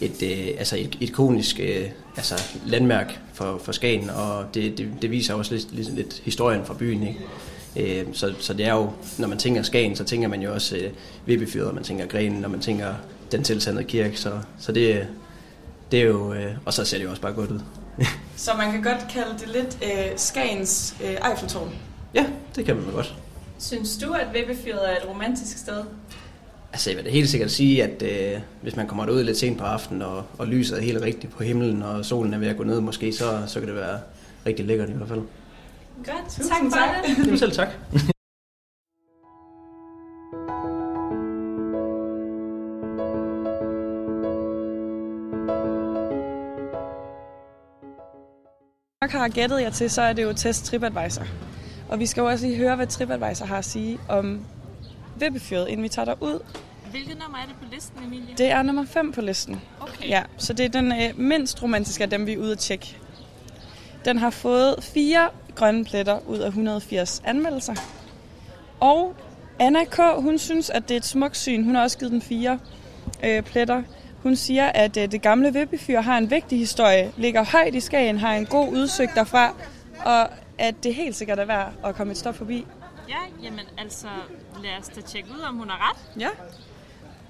et, øh, altså et, et ikonisk øh, altså landmærk for, for Skagen, og det, det, det viser også lidt, lidt, lidt historien fra byen, ikke? Øh, så, så det er jo, når man tænker Skagen, så tænker man jo også øh, vippefyret, og man tænker grenen, når man tænker den tilsandede kirke, så, så det, det er jo, øh, og så ser det jo også bare godt ud. *laughs* Så man kan godt kalde det lidt øh, Skagens øh, Eiffeltårn. Ja, det kan man godt. Synes du, at Vippefyret er et romantisk sted? Altså, jeg vil da helt sikkert sige, at øh, hvis man kommer derud lidt sent på aftenen, og, og lyset er helt rigtigt på himlen, og solen er ved at gå ned måske, så, så kan det være rigtig lækkert i hvert fald. Godt, Tusind tak for tak. det. *laughs* *laughs* Jamen selv tak. nok har gættet jer til, så er det jo Test TripAdvisor. Og vi skal jo også lige høre, hvad TripAdvisor har at sige om Vippefyret, inden vi tager derud. Hvilket nummer er det på listen, Emilie? Det er nummer 5 på listen. Okay. Ja, så det er den øh, mindst romantiske af dem, vi er ude at tjekke. Den har fået fire grønne pletter ud af 180 anmeldelser. Og Anna K., hun synes, at det er et smukt syn. Hun har også givet den fire øh, pletter. Hun siger, at øh, det gamle Vippefyr har en vigtig historie, ligger højt i Skagen, har en god udsigt derfra, og at det helt sikkert er værd at komme et stop forbi. Ja, jamen altså, lad os da tjekke ud, om hun har ret. Ja.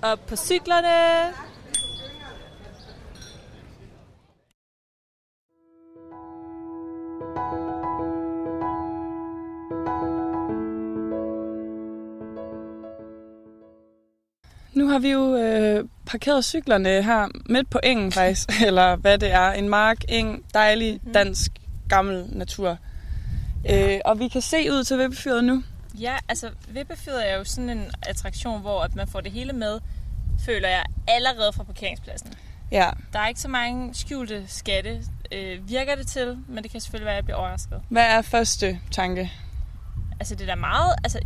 Op på cyklerne. Har vi jo øh, parkeret cyklerne her midt på engen faktisk, *laughs* eller hvad det er, en mark, eng, dejlig dansk gammel natur. Ja. Øh, og vi kan se ud til Vippefyret nu. Ja, altså Vippefyret er jo sådan en attraktion, hvor at man får det hele med, føler jeg, allerede fra parkeringspladsen. Ja. Der er ikke så mange skjulte skatte, øh, virker det til, men det kan selvfølgelig være, at jeg bliver overrasket. Hvad er første tanke? Altså det er da meget, altså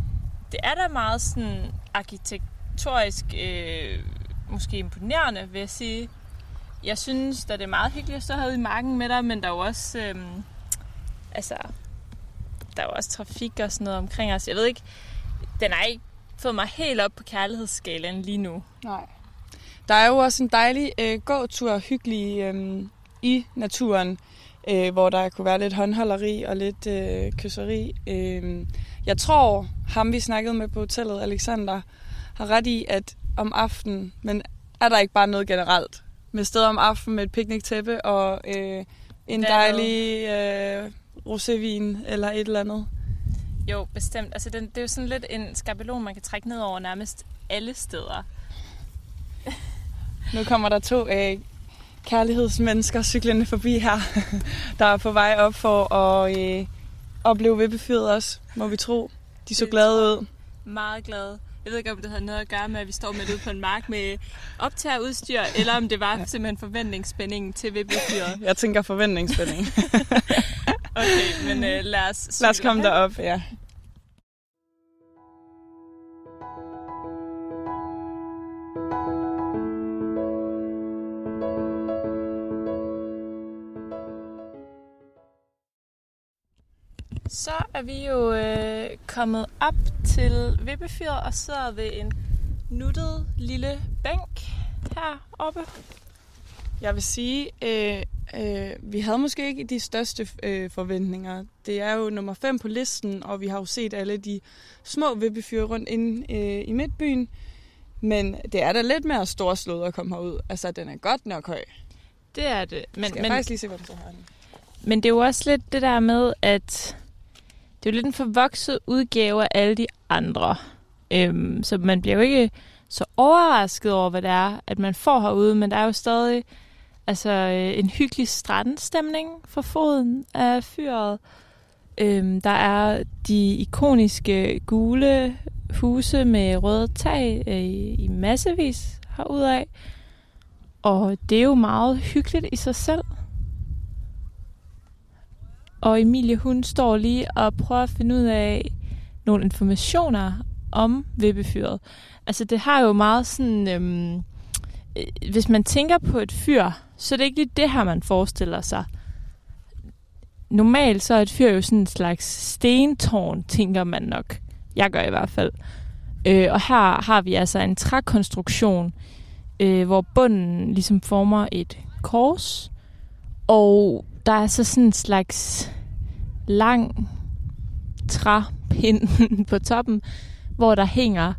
det er da meget sådan retorisk øh, måske imponerende, vil jeg sige. Jeg synes, da det er meget hyggeligt at stå herude i marken med dig, men der er jo også, øh, altså, der er jo også trafik og sådan noget omkring os. Jeg ved ikke, den har ikke fået mig helt op på kærlighedsskalaen lige nu. Nej. Der er jo også en dejlig øh, gåtur, hyggelig øh, i naturen, øh, hvor der kunne være lidt håndholderi og lidt øh, kysseri. Øh, jeg tror, ham vi snakkede med på hotellet, Alexander, har ret i, at om aftenen, men er der ikke bare noget generelt? Med steder om aftenen med et picnic-tæppe og øh, en dejlig øh, rosévin eller et eller andet. Jo, bestemt. Altså, den, det er jo sådan lidt en skabelon, man kan trække ned over nærmest alle steder. Nu kommer der to øh, kærlighedsmennesker cyklende forbi her, *laughs* der er på vej op for at øh, opleve vippefyret også, må vi tro. De så Det glade ud. Meget glad. Jeg ved ikke, om det havde noget at gøre med, at vi står midt ude på en mark med optagerudstyr, eller om det var simpelthen forventningsspændingen til Vippefyret. Jeg tænker forventningsspænding. *laughs* Okay, men øh, lad os... Lad os komme derop, ja. Så er vi jo øh, kommet op til Vippefyret og sidder ved en nuttet lille bænk heroppe. Jeg vil sige, øh, øh, vi havde måske ikke de største øh, forventninger. Det er jo nummer 5 på listen, og vi har jo set alle de små vippefyre rundt inde øh, i midtbyen. Men det er da lidt mere storslået at komme herud. Altså, den er godt nok høj. Det er det. Men, Skal jeg men, faktisk lige se, hvad den så har. men det er jo også lidt det der med, at det er jo lidt en forvokset udgave af alle de andre. Øhm, så man bliver jo ikke så overrasket over, hvad det er, at man får herude, men der er jo stadig altså, øh, en hyggelig strandstemning for foden af fyret. Øhm, der er de ikoniske gule huse med røde tag øh, i massevis herudaf. Og det er jo meget hyggeligt i sig selv. Og Emilie, hun står lige og prøver at finde ud af nogle informationer om vippefyret. Altså, det har jo meget sådan... Øhm, øh, hvis man tænker på et fyr, så er det ikke lige det her, man forestiller sig. Normalt så er et fyr jo sådan en slags stentårn, tænker man nok. Jeg gør i hvert fald. Øh, og her har vi altså en trækonstruktion, øh, hvor bunden ligesom former et kors. Og der er så sådan en slags lang træpind *laughs* på toppen, hvor der hænger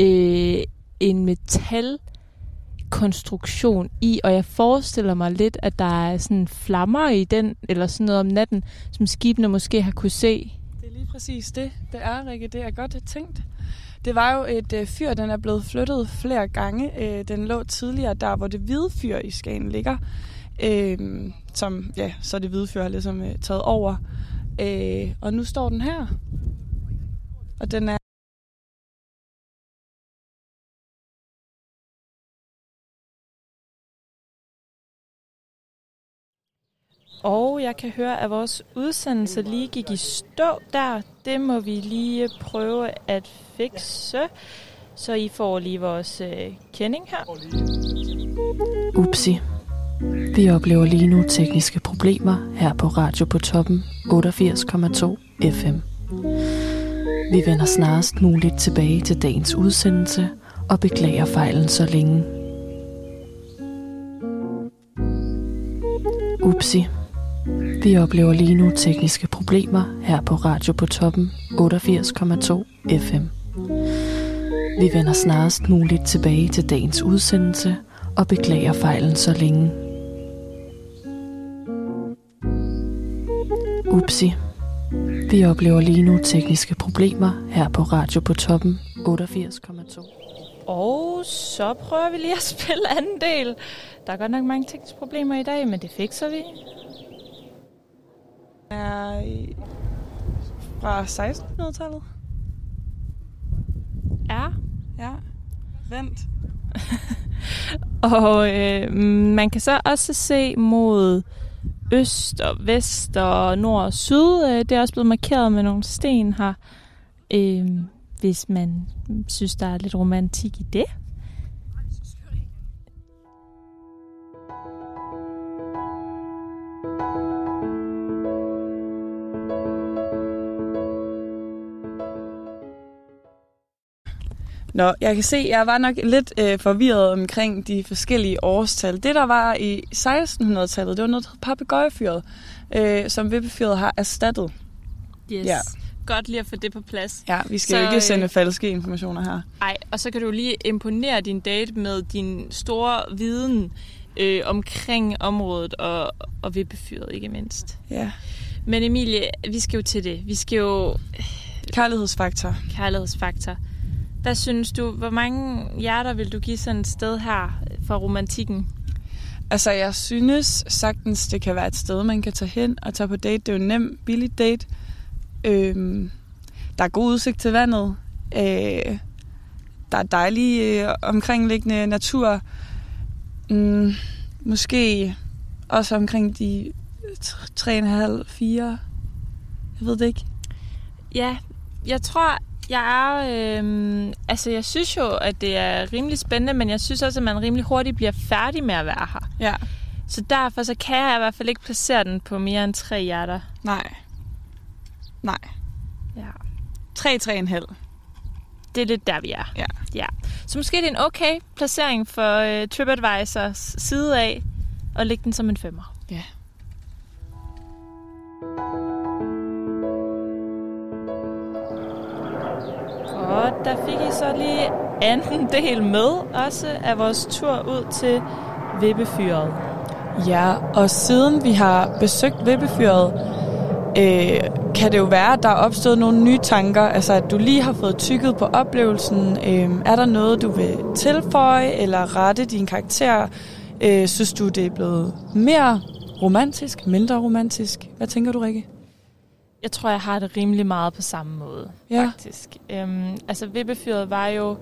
øh, en metal konstruktion i, og jeg forestiller mig lidt, at der er sådan flammer i den, eller sådan noget om natten, som skibene måske har kunne se. Det er lige præcis det, det er, Rikke. Det er godt tænkt. Det var jo et øh, fyr, den er blevet flyttet flere gange. Øh, den lå tidligere der, hvor det hvide fyr i Skagen ligger. Øh, som, ja, så det hvide fyr har ligesom øh, taget over. Øh, og nu står den her. Og den er Og jeg kan høre, at vores udsendelse lige gik i stå der. Det må vi lige prøve at fikse, så I får lige vores øh, kending her. Upsi. Vi oplever lige nu tekniske problemer her på Radio på Toppen 88,2 FM. Vi vender snarest muligt tilbage til dagens udsendelse og beklager fejlen så længe. Upsi. Vi oplever lige nu tekniske problemer her på Radio på Toppen 88,2 FM. Vi vender snarest muligt tilbage til dagens udsendelse og beklager fejlen så længe. Upsi. Vi oplever lige nu tekniske problemer her på Radio på Toppen 88,2. Og så prøver vi lige at *laughs* spille anden del. Der er godt nok mange tekniske problemer i dag, men det fikser vi. er i- fra 1600-tallet. Ja. Ja. Vent. *laughs* Og øh, man kan så også se mod øst og vest og nord og syd. Øh, Det er også blevet markeret med nogle sten her. Øh, hvis man synes, der er lidt romantik i det. Nå, jeg kan se, jeg var nok lidt øh, forvirret omkring de forskellige årstal. Det, der var i 1600-tallet, det var noget, der hed papegøjefyret, øh, som vippefyret har erstattet. Yes. Ja. Godt lige at få det på plads. Ja, vi skal Så, ikke sende øh, falske informationer her. Ej, og så kan du lige imponere din date med din store viden øh, omkring området og, og vippefyret, ikke mindst. Ja. Men Emilie, vi skal jo til det. Vi skal jo... Kærlighedsfaktor. Kærlighedsfaktor. Hvad synes du, hvor mange hjerter vil du give sådan et sted her for romantikken? Altså, jeg synes sagtens, det kan være et sted, man kan tage hen og tage på date. Det er jo en nem, billig date. Øhm, der er god udsigt til vandet. Øh, der er dejlig øh, omkringliggende natur. Mm, måske også omkring de 3,5, 4. Jeg ved det ikke. Ja, jeg tror, jeg er... Øh, altså, jeg synes jo, at det er rimelig spændende, men jeg synes også, at man rimelig hurtigt bliver færdig med at være her. Ja. Så derfor så kan jeg i hvert fald ikke placere den på mere end tre hjerter. Nej. Nej. Ja. 3, 3,5. Det er lidt der, vi er. Ja. ja. Så måske det er en okay placering for øh, TripAdvisors side af, og lægge den som en femmer. Ja. Og der fik I så lige anden del med, også af vores tur ud til Vippefyret. Ja, og siden vi har besøgt Vippefyret, øh, kan det jo være, at der er opstået nogle nye tanker. Altså, at du lige har fået tykket på oplevelsen. Øh, er der noget, du vil tilføje eller rette din karakter? Øh, synes du, det er blevet mere romantisk, mindre romantisk? Hvad tænker du, Rikke? Jeg tror, jeg har det rimelig meget på samme måde, Ja. faktisk. Øhm, altså, Vippefyret var jo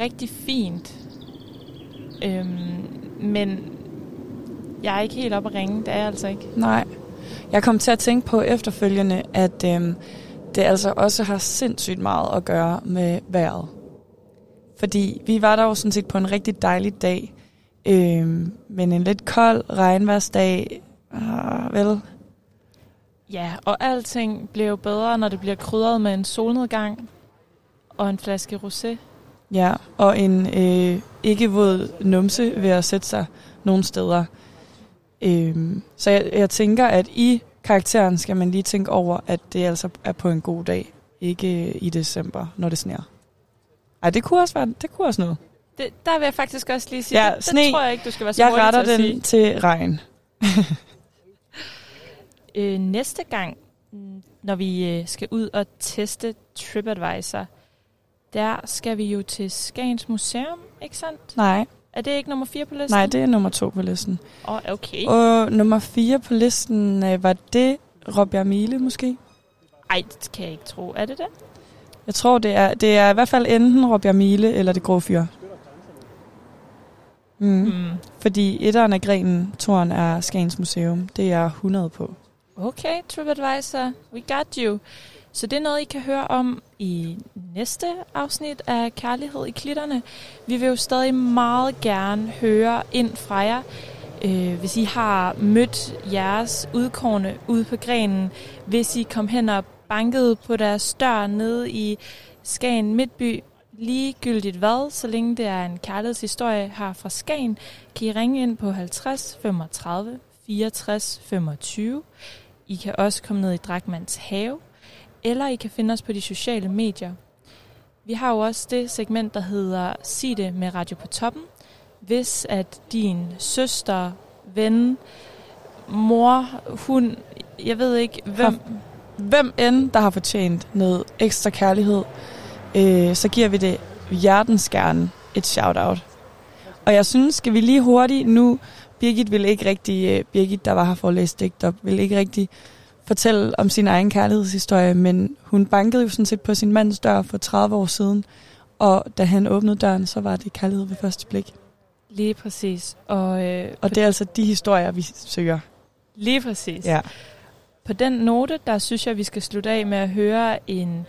rigtig fint. Øhm, men jeg er ikke helt oppe at ringe, det er jeg altså ikke. Nej. Jeg kom til at tænke på efterfølgende, at øhm, det altså også har sindssygt meget at gøre med vejret. Fordi vi var der jo sådan set på en rigtig dejlig dag, øhm, men en lidt kold regnværsdag, ah, vel? Ja, og alting bliver jo bedre, når det bliver krydret med en solnedgang og en flaske rosé. Ja, og en øh, ikke våd numse ved at sætte sig nogle steder. Øhm, så jeg, jeg tænker, at i karakteren skal man lige tænke over, at det altså er på en god dag, ikke i december, når det sner. Ej, det kunne også være, det kunne også noget. Det, der vil jeg faktisk også lige sige, Ja, det, sne. det tror jeg ikke, du skal være så Jeg retter til den sige. til regn. *laughs* Øh, næste gang, når vi øh, skal ud og teste TripAdvisor, der skal vi jo til Skagens Museum, ikke sandt? Nej. Er det ikke nummer 4 på listen? Nej, det er nummer to på listen. Åh, oh, okay. Og nummer fire på listen, øh, var det Robjerg Mile måske? Ej, det kan jeg ikke tro. Er det det? Jeg tror, det er, det er i hvert fald enten Robjerg Mile eller det grå fyr. Mm. Mm. Fordi etteren af grenen, toren er Skagens Museum. Det er 100 på. Okay, TripAdvisor, we got you. Så det er noget, I kan høre om i næste afsnit af Kærlighed i Klitterne. Vi vil jo stadig meget gerne høre ind fra jer, øh, hvis I har mødt jeres udkårne ude på grenen, hvis I kom hen og bankede på deres dør nede i Skagen Midtby, ligegyldigt hvad, så længe det er en kærlighedshistorie her fra Skagen, kan I ringe ind på 50 35 64 25. I kan også komme ned i Drakmans have, eller I kan finde os på de sociale medier. Vi har jo også det segment, der hedder Sig det med Radio på toppen. Hvis at din søster, ven, mor, hun, jeg ved ikke, hvem... Hvem end, der har fortjent noget ekstra kærlighed, øh, så giver vi det hjertens gerne et shout-out. Og jeg synes, skal vi lige hurtigt nu, Birgit vil ikke rigtig, øh, Birgit, der var her for at læse digt op, vil ikke rigtig fortælle om sin egen kærlighedshistorie, men hun bankede jo sådan set på sin mands dør for 30 år siden, og da han åbnede døren, så var det kærlighed ved første blik. Lige præcis. Og, øh, Og det er altså de historier, vi søger. Lige præcis. Ja. På den note, der synes jeg, vi skal slutte af med at høre en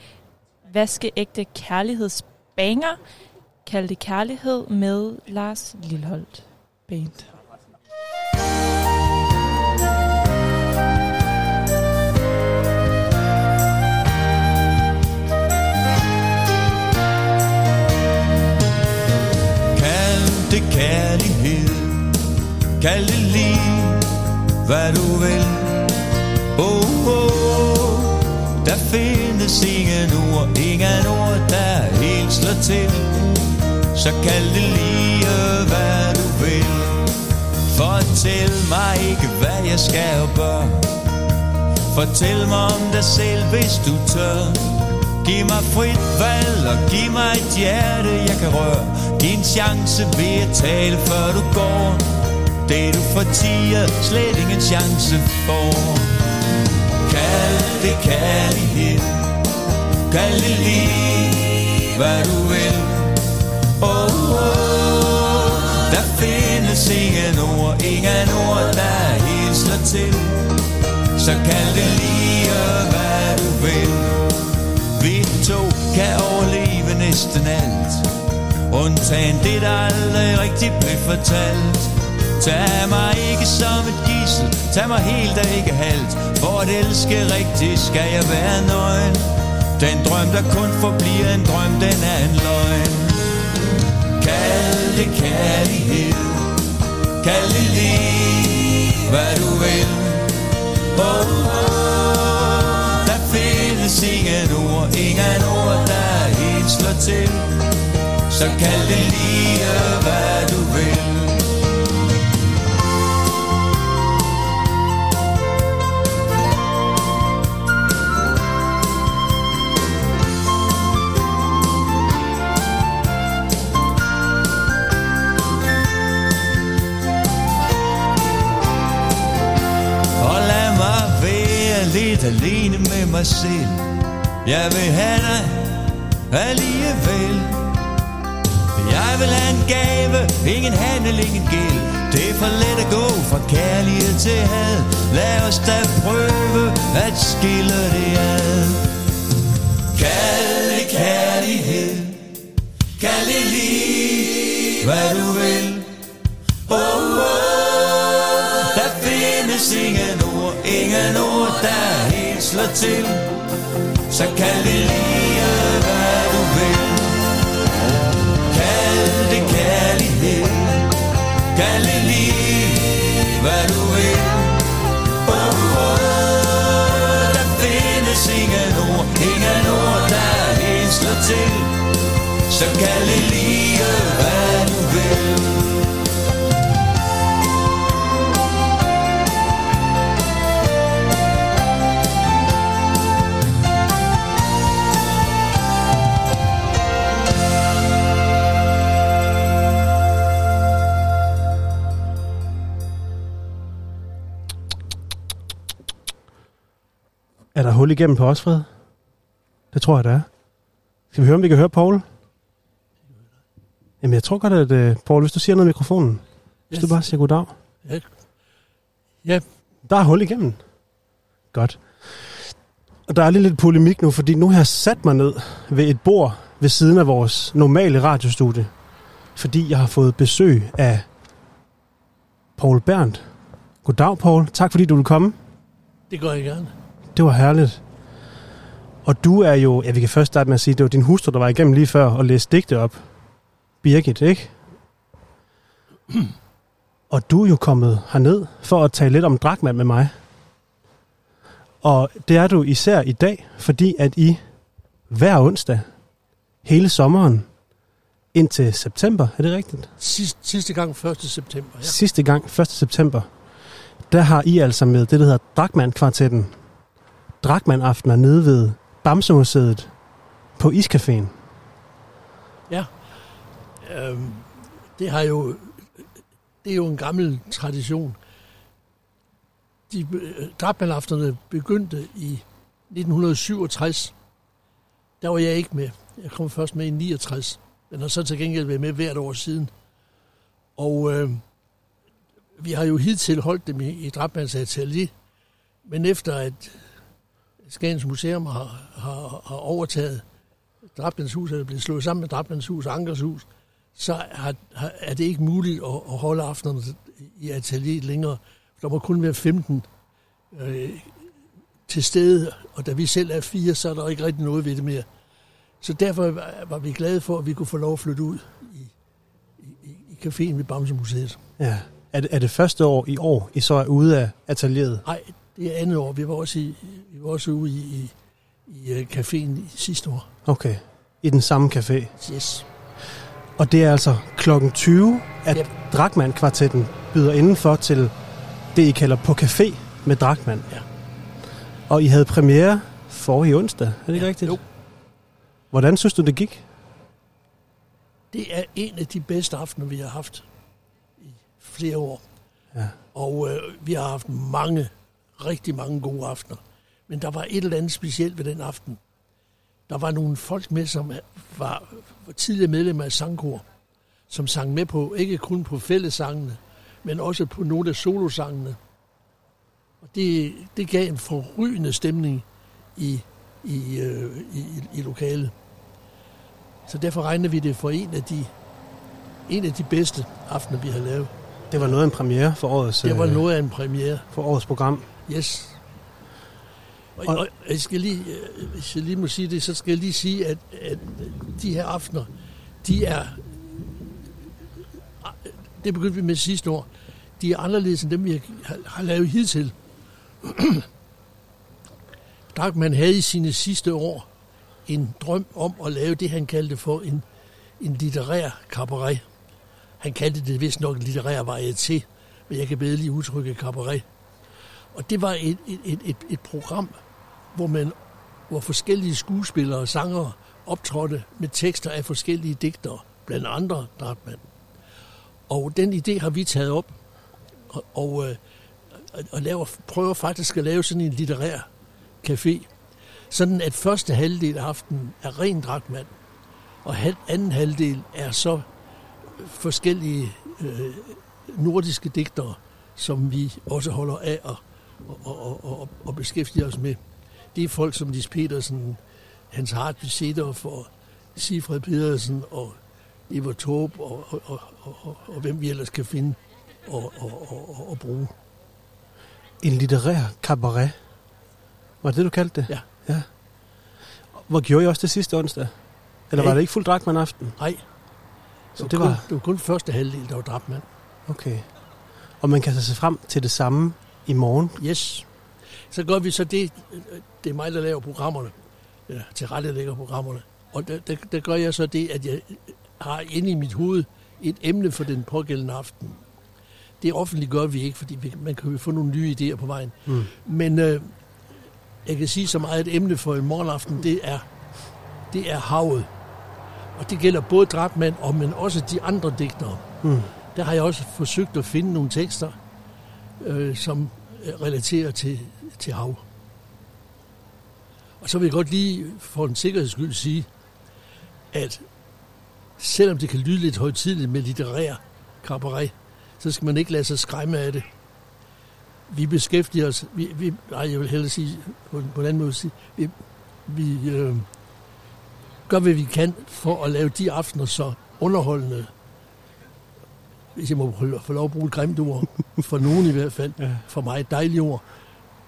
vaskeægte kærlighedsbanger. Kald det kærlighed med Lars Lilholdt. Band. Kald det kærlighed. Kald det liv. Hvad du vil. Oh, oh. Der findes ingen ord Ingen ord, der helt slår til. Så kald det lige Fortæl mig ikke, hvad jeg skal og bør. Fortæl mig om dig selv, hvis du tør. Giv mig frit valg og giv mig et hjerte, jeg kan røre. Giv en chance ved at tale, før du går. Det du fortiger, slet ingen chance for. Kald det kærlighed. Kald det lige, hvad du vil. Oh, oh, findes ingen ord, ingen ord, der hilser til. Så kald det lige, hvad du vil. Vi to kan overleve næsten alt. Undtagen det, der aldrig rigtig blev fortalt. Tag mig ikke som et gissel Tag mig helt og ikke halvt. For at elske rigtigt skal jeg være nøgen? Den drøm, der kun forbliver en drøm, den er en løgn. Kald det kærlighed. Kald det lige, hvad du vil? Oh, oh. Der findes ingen ord, ingen ord, der helt slår til. Så kald det lige, hvad du vil. Lidt alene med mig selv. Jeg vil have dig alligevel. Jeg vil have en gave, ingen handel, ingen gæld. Det er for let at gå fra kærlighed til had. Lad os da prøve at skille det ad. Kald det kærlighed. Kald det lige, hvad du vil. Oh, oh. Der findes ingen ord, ingen ord, der helt slår til. Så kald det lige, hvad du vil. Kald det kærlighed. Kald det lige, hvad du vil. Oh, oh. Der findes ingen ord, ingen ord, der helt slår til. Så kald det lige, hul igennem på os, Fred? Det tror jeg, der er. Skal vi høre, om vi kan høre Paul? Jamen, jeg tror godt, at uh, Paul, hvis du siger noget i mikrofonen, hvis Yes. du bare siger goddag. Ja. Ja. Der er hul igennem. Godt. Og der er lige lidt polemik nu, fordi nu har jeg sat mig ned ved et bord ved siden af vores normale radiostudie, fordi jeg har fået besøg af Paul Berndt. Goddag, Paul. Tak fordi du vil komme. Det gør jeg gerne. Det var herligt. Og du er jo, ja vi kan først starte med at sige, det var din hustru, der var igennem lige før og læste digte op. Birgit, ikke? *clears throat* Og du er jo kommet herned for at tale lidt om Drakman med mig. Og det er du især i dag, fordi at I hver onsdag, hele sommeren, indtil september, er det rigtigt? Sidste, sidste gang 1. september. Ja. Sidste gang, 1. september, der har I altså med det, der hedder Drakman-kvartetten. aftener nede ved Bamsemuseet på Iscaféen. ja. Øhm, det har jo det er jo en gammel tradition. De øh, drabmalafterne begyndte i 1967. Der var jeg ikke med. Jeg kom først med i 69. Men har så til gengæld været med hvert år siden. Og øh, vi har jo hidtil holdt dem i, i Drabmans atelier. Men efter at Skagens Museum har, har, har overtaget Drabmans hus, eller blevet slået sammen med Drabmans hus og Ankers hus, så har, har, er det ikke muligt at, at holde aftenerne i atelieret længere. Der må kun være 15 øh, til stede, og da vi selv er fire, så er der ikke rigtig noget ved det mere. Så derfor var, var vi glade for, at vi kunne få lov at flytte ud i, i, i caféen ved Bamsemuseet. Ja. Er det, er det første år i år, I så er ude af atelieret? Nej, det er andet år. Vi var også, i, vi var også ude i, i, i øh, caféen i sidste år. Okay. I den samme café? Yes. Og det er altså klokken 20, at Yep. Drakman-kvartetten byder indenfor til det, I kalder på café med Drakman. Ja. Og I havde premiere forrige onsdag, er det ikke Ja, rigtigt? jo. Hvordan synes du, det gik? Det er en af de bedste aftener, vi har haft i flere år. Ja. Og øh, vi har haft mange, rigtig mange gode aftener. Men der var et eller andet specielt ved den aften. Der var nogle folk med, som var, var tidligere medlemmer af sangkor, som sang med på, ikke kun på fællesangene, men også på nogle af solosangene. Og det, det gav en forrygende stemning i, i, øh, i, i lokalet. Så derfor regner vi det for en af de, en af de bedste aftener, vi har lavet. Det var noget af en premiere for årets, Det var øh, noget af en premiere. for årets program. Yes. Og, og, og jeg skal lige, øh, hvis jeg lige må sige det, så skal jeg lige sige, at, at de her aftener, de er, ah, det begyndte vi med sidste år, de er anderledes end dem, vi har, har lavet hidtil. *clears throat* Darkman havde i sine sidste år en drøm om at lave det, han kaldte for en, en litterær cabaret. Han kaldte det vist nok en litterær varieté, men jeg kan bedre lige udtrykke cabaret. Og det var et, et, et, et, et program, hvor man hvor forskellige skuespillere og sangere optrådte med tekster af forskellige digtere, blandt andre Dartman. Og den idé har vi taget op, og, øh, og, og laver, prøver faktisk at lave sådan en litterær café, sådan at første halvdel af aftenen er ren Dragmand, og anden halvdel er så forskellige øh, nordiske digtere, som vi også holder af at og, og, og, og beskæftiger os med. Det er folk som Lis Petersen, Hans Hartvig Sedorf og Sifred Pedersen og Eva Torp og, og, og, og, og, og hvem vi ellers kan finde og, og, og, og, og bruge. En litterær cabaret. Var det det, du kaldte det? Ja. ja. Hvor gjorde I også det sidste onsdag? Eller Ja. var det ikke fuld Drakman aften? Nej. Så det, var kun, det var kun første halvdel, der var dræbt mand. Okay. Og man kan så se frem til det samme i morgen. Yes. Så gør vi så det, det er mig, der laver programmerne, eller til rette lægger programmerne. Og der, der, der gør jeg så det, at jeg har inde i mit hoved et emne for den pågældende aften. Det offentligt gør vi ikke, fordi vi, man kan jo få nogle nye idéer på vejen. Mm. Men øh, jeg kan sige så meget, at emne for en morgenaften, det er, det er havet. Og det gælder både Drabmand, og men også de andre digtere. Mm. Der har jeg også forsøgt at finde nogle tekster, øh, som øh, relaterer til, til hav. Og så vil jeg godt lige for en sikkerheds skyld sige, at selvom det kan lyde lidt højtidligt med litterær kabaret, så skal man ikke lade sig skræmme af det. Vi beskæftiger os, vi, vi, nej, jeg vil hellere sige på, på en anden måde, sige, vi, vi øh, gør, hvad vi kan for at lave de aftener så underholdende, hvis jeg må få lov at bruge et grimt ord, for nogen i hvert fald, ja. for mig et dejligt ord,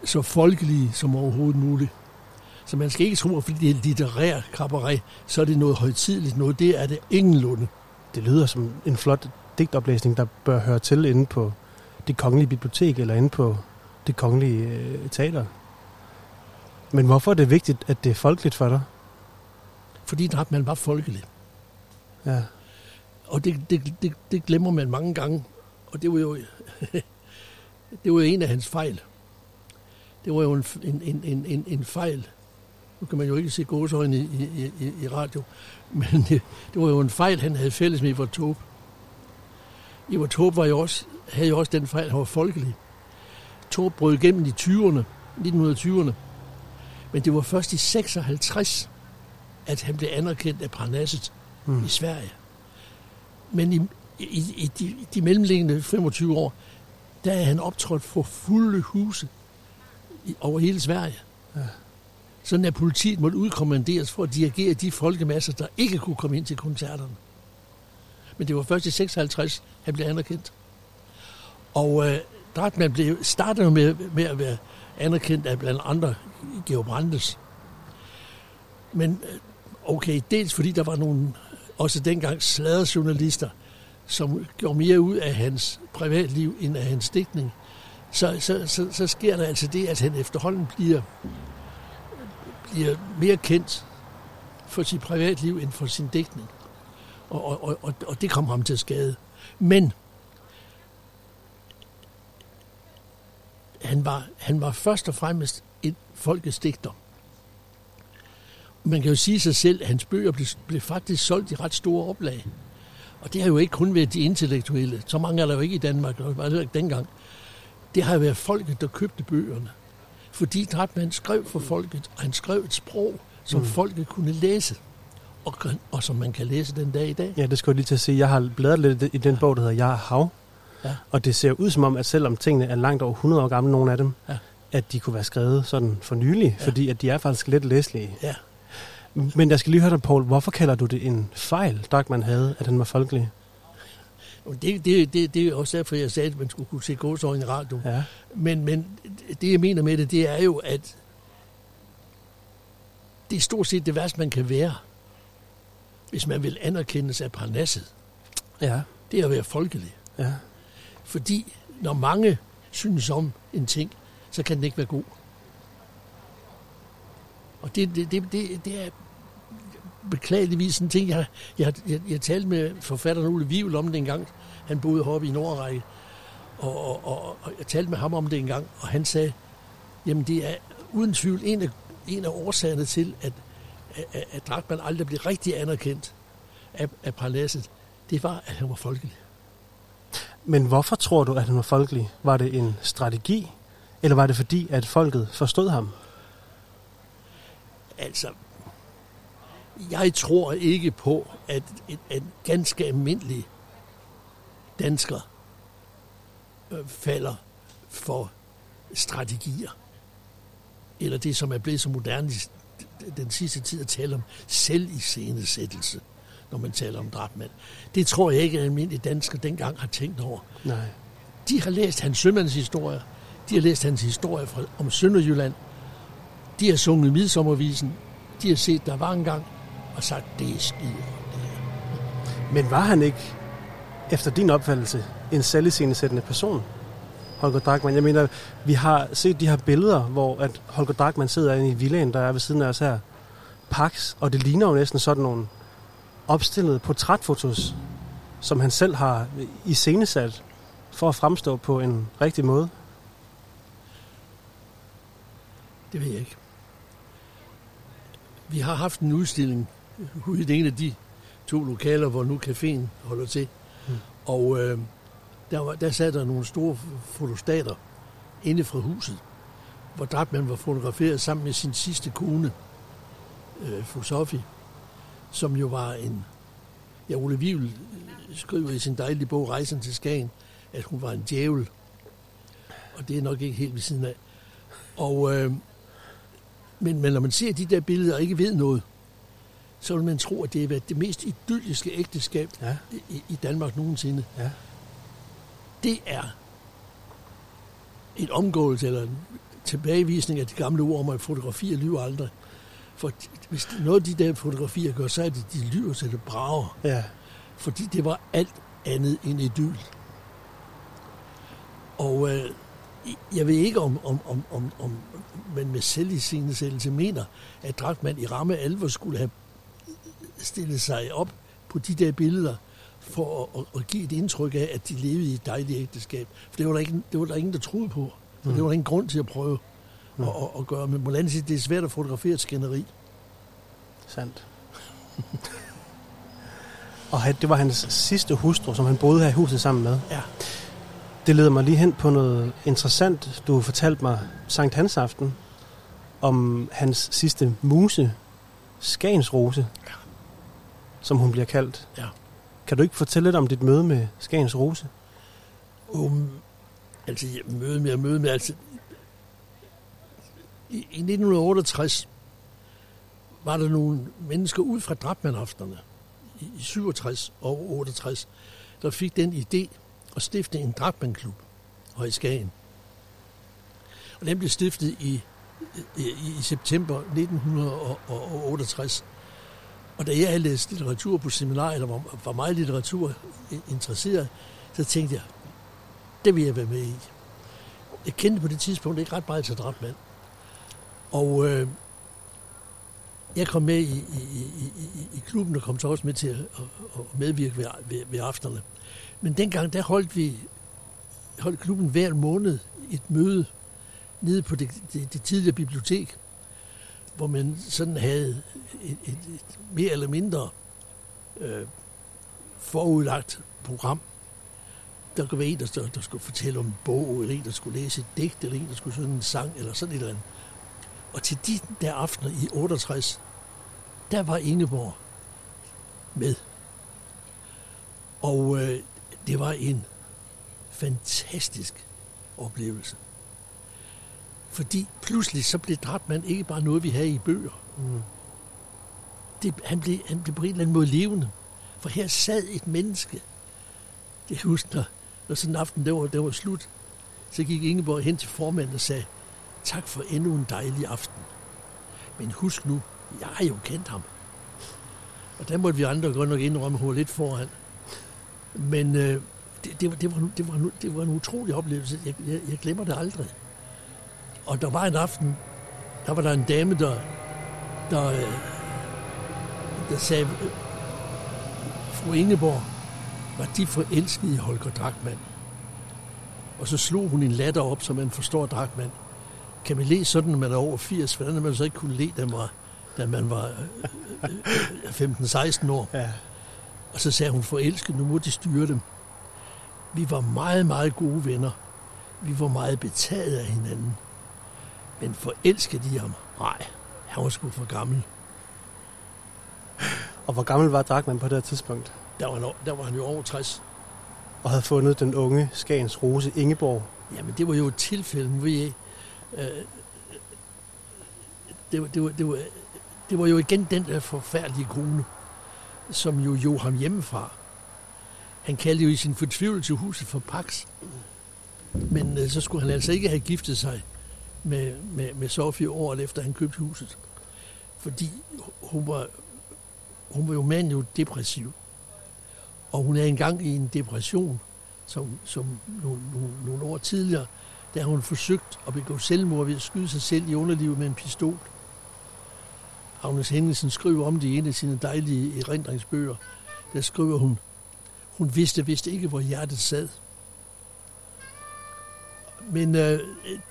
så folkelige som overhovedet muligt. Så man skal ikke tro, at fordi det er litterær kabaret, så er det noget højtidligt noget. Det er det ingenlunde. Det lyder som en flot digtoplæsning, der bør høre til inde på det kongelige bibliotek eller inde på det kongelige øh, teater. Men hvorfor er det vigtigt, at det er folkeligt for dig? Fordi man var folkelig. Ja. Og det, det, det, det glemmer man mange gange. Og det var jo, *laughs* det var jo en af hans fejl. Det var jo en, en, en, en, en fejl. Nu kan man jo ikke se gåsøjne i, i, i, i radio. *laughs* Men det, det var jo en fejl, han havde fælles med Ivar Taube. Ivar Taube var jo også, havde jo også den fejl, han var folkelig. Taube brød igennem i 20'erne, 1920'erne. Men det var først i 56, at han blev anerkendt af Parnasset mm. i Sverige. Men i, i, i de, de mellemliggende 25 år, der er han optrådt for fulde huse i, over hele Sverige. Ja. Sådan at politiet måtte udkommanderes for at dirigere de folkemasser, der ikke kunne komme ind til koncerterne. Men det var først i 56, han blev anerkendt. Og øh, Dratman blev, startede med, med at være anerkendt af blandt andre Georg Brandes. Men øh, okay, dels fordi der var nogle, også dengang journalister, som gjorde mere ud af hans privatliv end af hans digtning, så, så, så, så sker der altså det, at han efterhånden bliver, bliver mere kendt for sit privatliv end for sin digtning. Og, og, og, og det kom ham til skade. Men han var, han var først og fremmest en folkesdigter. Man kan jo sige sig selv, at hans bøger blev, blev faktisk solgt i ret store oplag. Og det har jo ikke kun været de intellektuelle. Så mange er der jo ikke i Danmark, og det var ikke dengang. Det har været folket, der købte bøgerne. Fordi Dratman skrev for folket, og han skrev et sprog, som mm. folket kunne læse. Og, og som man kan læse den dag i dag. Ja, det skal jeg lige til at sige. Jeg har bladret lidt i den bog, der hedder Jeg er hav. Ja. Og det ser ud som om, at selvom tingene er langt over 100 år gamle, nogle af dem, ja. at de kunne være skrevet sådan for nylig, ja. fordi at de er faktisk lidt læselige. Ja. Men jeg skal lige høre dig, Paul. Hvorfor kalder du det en fejl, man havde, at den var folkelig? Det, det, det, det er også derfor, jeg sagde, at man skulle kunne se gåsøjne i radio. Ja. Men, men det, jeg mener med det, det er jo, at det er stort set det værste, man kan være, hvis man vil anerkendes af parnasset. Ja. Det er at være folkelig. Ja. Fordi når mange synes om en ting, så kan den ikke være god. Og det, det, det, det, det er beklageligvis en ting, jeg, jeg, jeg, jeg talte med forfatteren Ole Vivl om det en gang. Han boede heroppe i Nordrække. Og, og, og, og jeg talte med ham om det en gang, og han sagde, jamen det er uden tvivl en af, en af årsagerne til, at, at, at Drakman aldrig blev rigtig anerkendt af, af paladset, det var, at han var folkelig. Men hvorfor tror du, at han var folkelig? Var det en strategi, eller var det fordi, at folket forstod ham? Altså, jeg tror ikke på, at en, en ganske almindelig dansker øh, falder for strategier. Eller det, som er blevet så moderne den sidste tid at tale om selviscenesættelse, når man taler om drabmand. Det tror jeg ikke, at almindelige dansker dengang har tænkt over. Nej. De har læst hans sømands historie. De har læst hans historie fra, om Sønderjylland. De har sunget midsommervisen. De har set, der var engang, og sagt, det er skide. Men var han ikke, efter din opfattelse, en selviscenesættende person? Holger Drachmann. Jeg mener, vi har set de her billeder, hvor at Holger Drachmann sidder inde i villaen, der er ved siden af os her. Pax, og det ligner jo næsten sådan nogle opstillede portrætfotos, som han selv har iscenesat for at fremstå på en rigtig måde. Det ved jeg ikke. Vi har haft en udstilling ude i det ene af de to lokaler, hvor nu caféen holder til. Mm. Og øh, der, var, der sad der nogle store fotostater inde fra huset. hvor Drachmann var fotograferet sammen med sin sidste kone, øh, fru Sofie, som jo var en... Ja, Ole Wivel skriver i sin dejlige bog Rejsen til Skagen, at hun var en djævel. Og det er nok ikke helt ved siden af. Og, øh, men, men når man ser de der billeder og ikke ved noget, så vil man tro, at det har været det mest idylliske ægteskab ja. i, i Danmark nogensinde. Ja. Det er en omgåelse eller en tilbagevisning af de gamle ord om, at fotografier lyver aldrig. For hvis noget af de der fotografier gør, så er det, de lyver til det brager. Ja. Fordi det var alt andet end idyll. Og øh, jeg ved ikke, om, om, om, om, om man med selviscenesættelse mener, at Drachmann i ramme alvor skulle have stillet sig op på de der billeder, for at, at, at give et indtryk af, at de levede i et dejligt ægteskab. For det var der, ikke, det var der ingen, der troede på. Så Mm. det var der ingen grund til at prøve mm. at, at, at gøre. Men Molan siger, det er svært at fotografere et skænderi. Sandt. Og det var hans sidste hustru, som han boede her i huset sammen med. Ja. Det leder mig lige hen på noget interessant, du fortalte mig Sankt Hans aften, om hans sidste muse, Skagensrose, ja. Som hun bliver kaldt. Ja. Kan du ikke fortælle lidt om dit møde med Skagens Rose? Um, altså, jeg møde med, møde med, altså, i, i 1968 var der nogle mennesker ud fra Drabmanafterne i, i 67 og 68, der fik den idé at stifte en Drabman-klub her i Skagen. Og den blev stiftet i, i, i september 1968. Og da jeg læste litteratur på seminariet, eller var, var meget litteratur interesseret, så tænkte jeg, det vil jeg være med i. Jeg kendte på det tidspunkt ikke ret meget til Drabmand. Og øh, jeg kom med i, i, i, i, i klubben og kom så også med til at, at medvirke ved, ved, ved aftenerne. Men dengang, der holdt vi holdt klubben hver måned et møde nede på det, det, det tidligere bibliotek, hvor man sådan havde et, et, et mere eller mindre øh, forudlagt program. Der kunne være en, der, der skulle fortælle om en bog, eller en, der skulle læse et digt, eller en, der skulle synge en sang, eller sådan et eller andet. Og til de der aftener i 68, der var Ingeborg med. Og øh, det var en fantastisk oplevelse. Fordi pludselig så blev Drabman ikke bare noget, vi havde i bøger. Mm. Det, han, blev, han blev på en eller anden måde levende. For her sad et menneske. Det husker, når, når sådan en aften der var, der var slut, så gik Ingeborg hen til formanden og sagde, tak for endnu en dejlig aften. Men husk nu, jeg har jo kendt ham. Og der måtte vi andre godt nok indrømme, at hun var lidt foran. Men øh, det, det, var, det, var, det, var, det var en utrolig oplevelse. Jeg, jeg, jeg glemmer det aldrig. Og der var en aften, der var der en dame, der, der, øh, der sagde, øh, fru Ingeborg, var de forelskede i Holger Drachmann? Og så slog hun en latter op, så man forstår Drachmann. Kan man le sådan, når man er over 80? Hvordan har man så ikke kunne le, da man var, da man var øh, øh, 15-16 år? Ja. Og så sagde hun, forelsket, nu må de styre dem. Vi var meget, meget gode venner. Vi var meget betaget af hinanden. Men forelskede de ham? Nej, han var sgu for gammel. Og hvor gammel var Drachmann på det her tidspunkt? Der var, han, der var han jo over 60. Og havde fundet den unge Skagens Rose Ingeborg. Jamen, det var jo et tilfælde, hvor jeg... Øh, det, var, det, var, det, var, det var jo igen den der forfærdelige kone, som jo jo ham hjemmefra. Han kaldte jo i sin fortvivlelse huset for Pax. Men øh, så skulle han altså ikke have giftet sig med, med, med Sofie året efter han købte huset. Fordi hun var, hun var jo manio jo depressiv. Og hun er engang i en depression, som, som nogle, nogle, nogle år tidligere, da hun forsøgt at begå selvmord ved at skyde sig selv i underlivet med en pistol. Agnes Henningsen skriver om det i en af sine dejlige erindringsbøger. Der skriver hun, hun vidste vidste ikke, hvor hjertet sad. Men øh,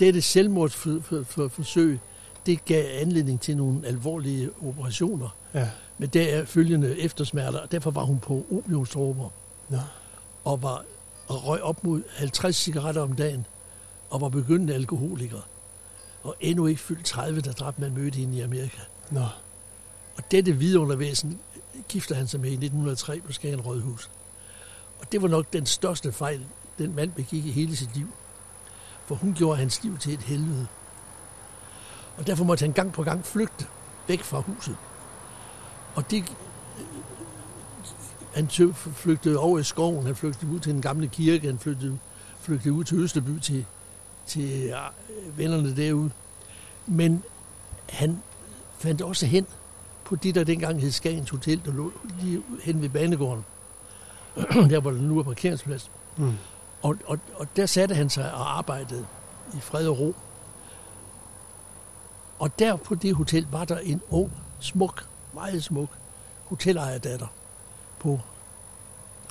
dette selvmordsforsøg, det gav anledning til nogle alvorlige operationer. Ja. Med der følgende eftersmerter, og derfor var hun på opiumstråber. Nå. Og var og røg op mod 50 cigaretter om dagen, og var begyndende alkoholiker. og endnu ikke fyldt 30, da Drapman mødte hende i Amerika. Nå. Og dette vidundervæsen gifter han sig med i 1903 på Skagen Rådhus. Og det var nok den største fejl, den mand begik i hele sit liv. For hun gjorde hans liv til et helvede. Og derfor måtte han gang på gang flygte væk fra huset. Og det, han flygtede over i skoven, han flygtede ud til den gamle kirke, han flygtede, flygtede ud til Østerby til, til øh, vennerne derude. Men han fandt også hen på det, der dengang hed Skagens Hotel, der lå lige hen ved banegården. *clears throat* der hvor der nu er parkeringsplads. Mm. Og, og, og der satte han sig og arbejdede i fred og ro. Og der på det hotel var der en ung, smuk, meget smuk hotelejerdatter på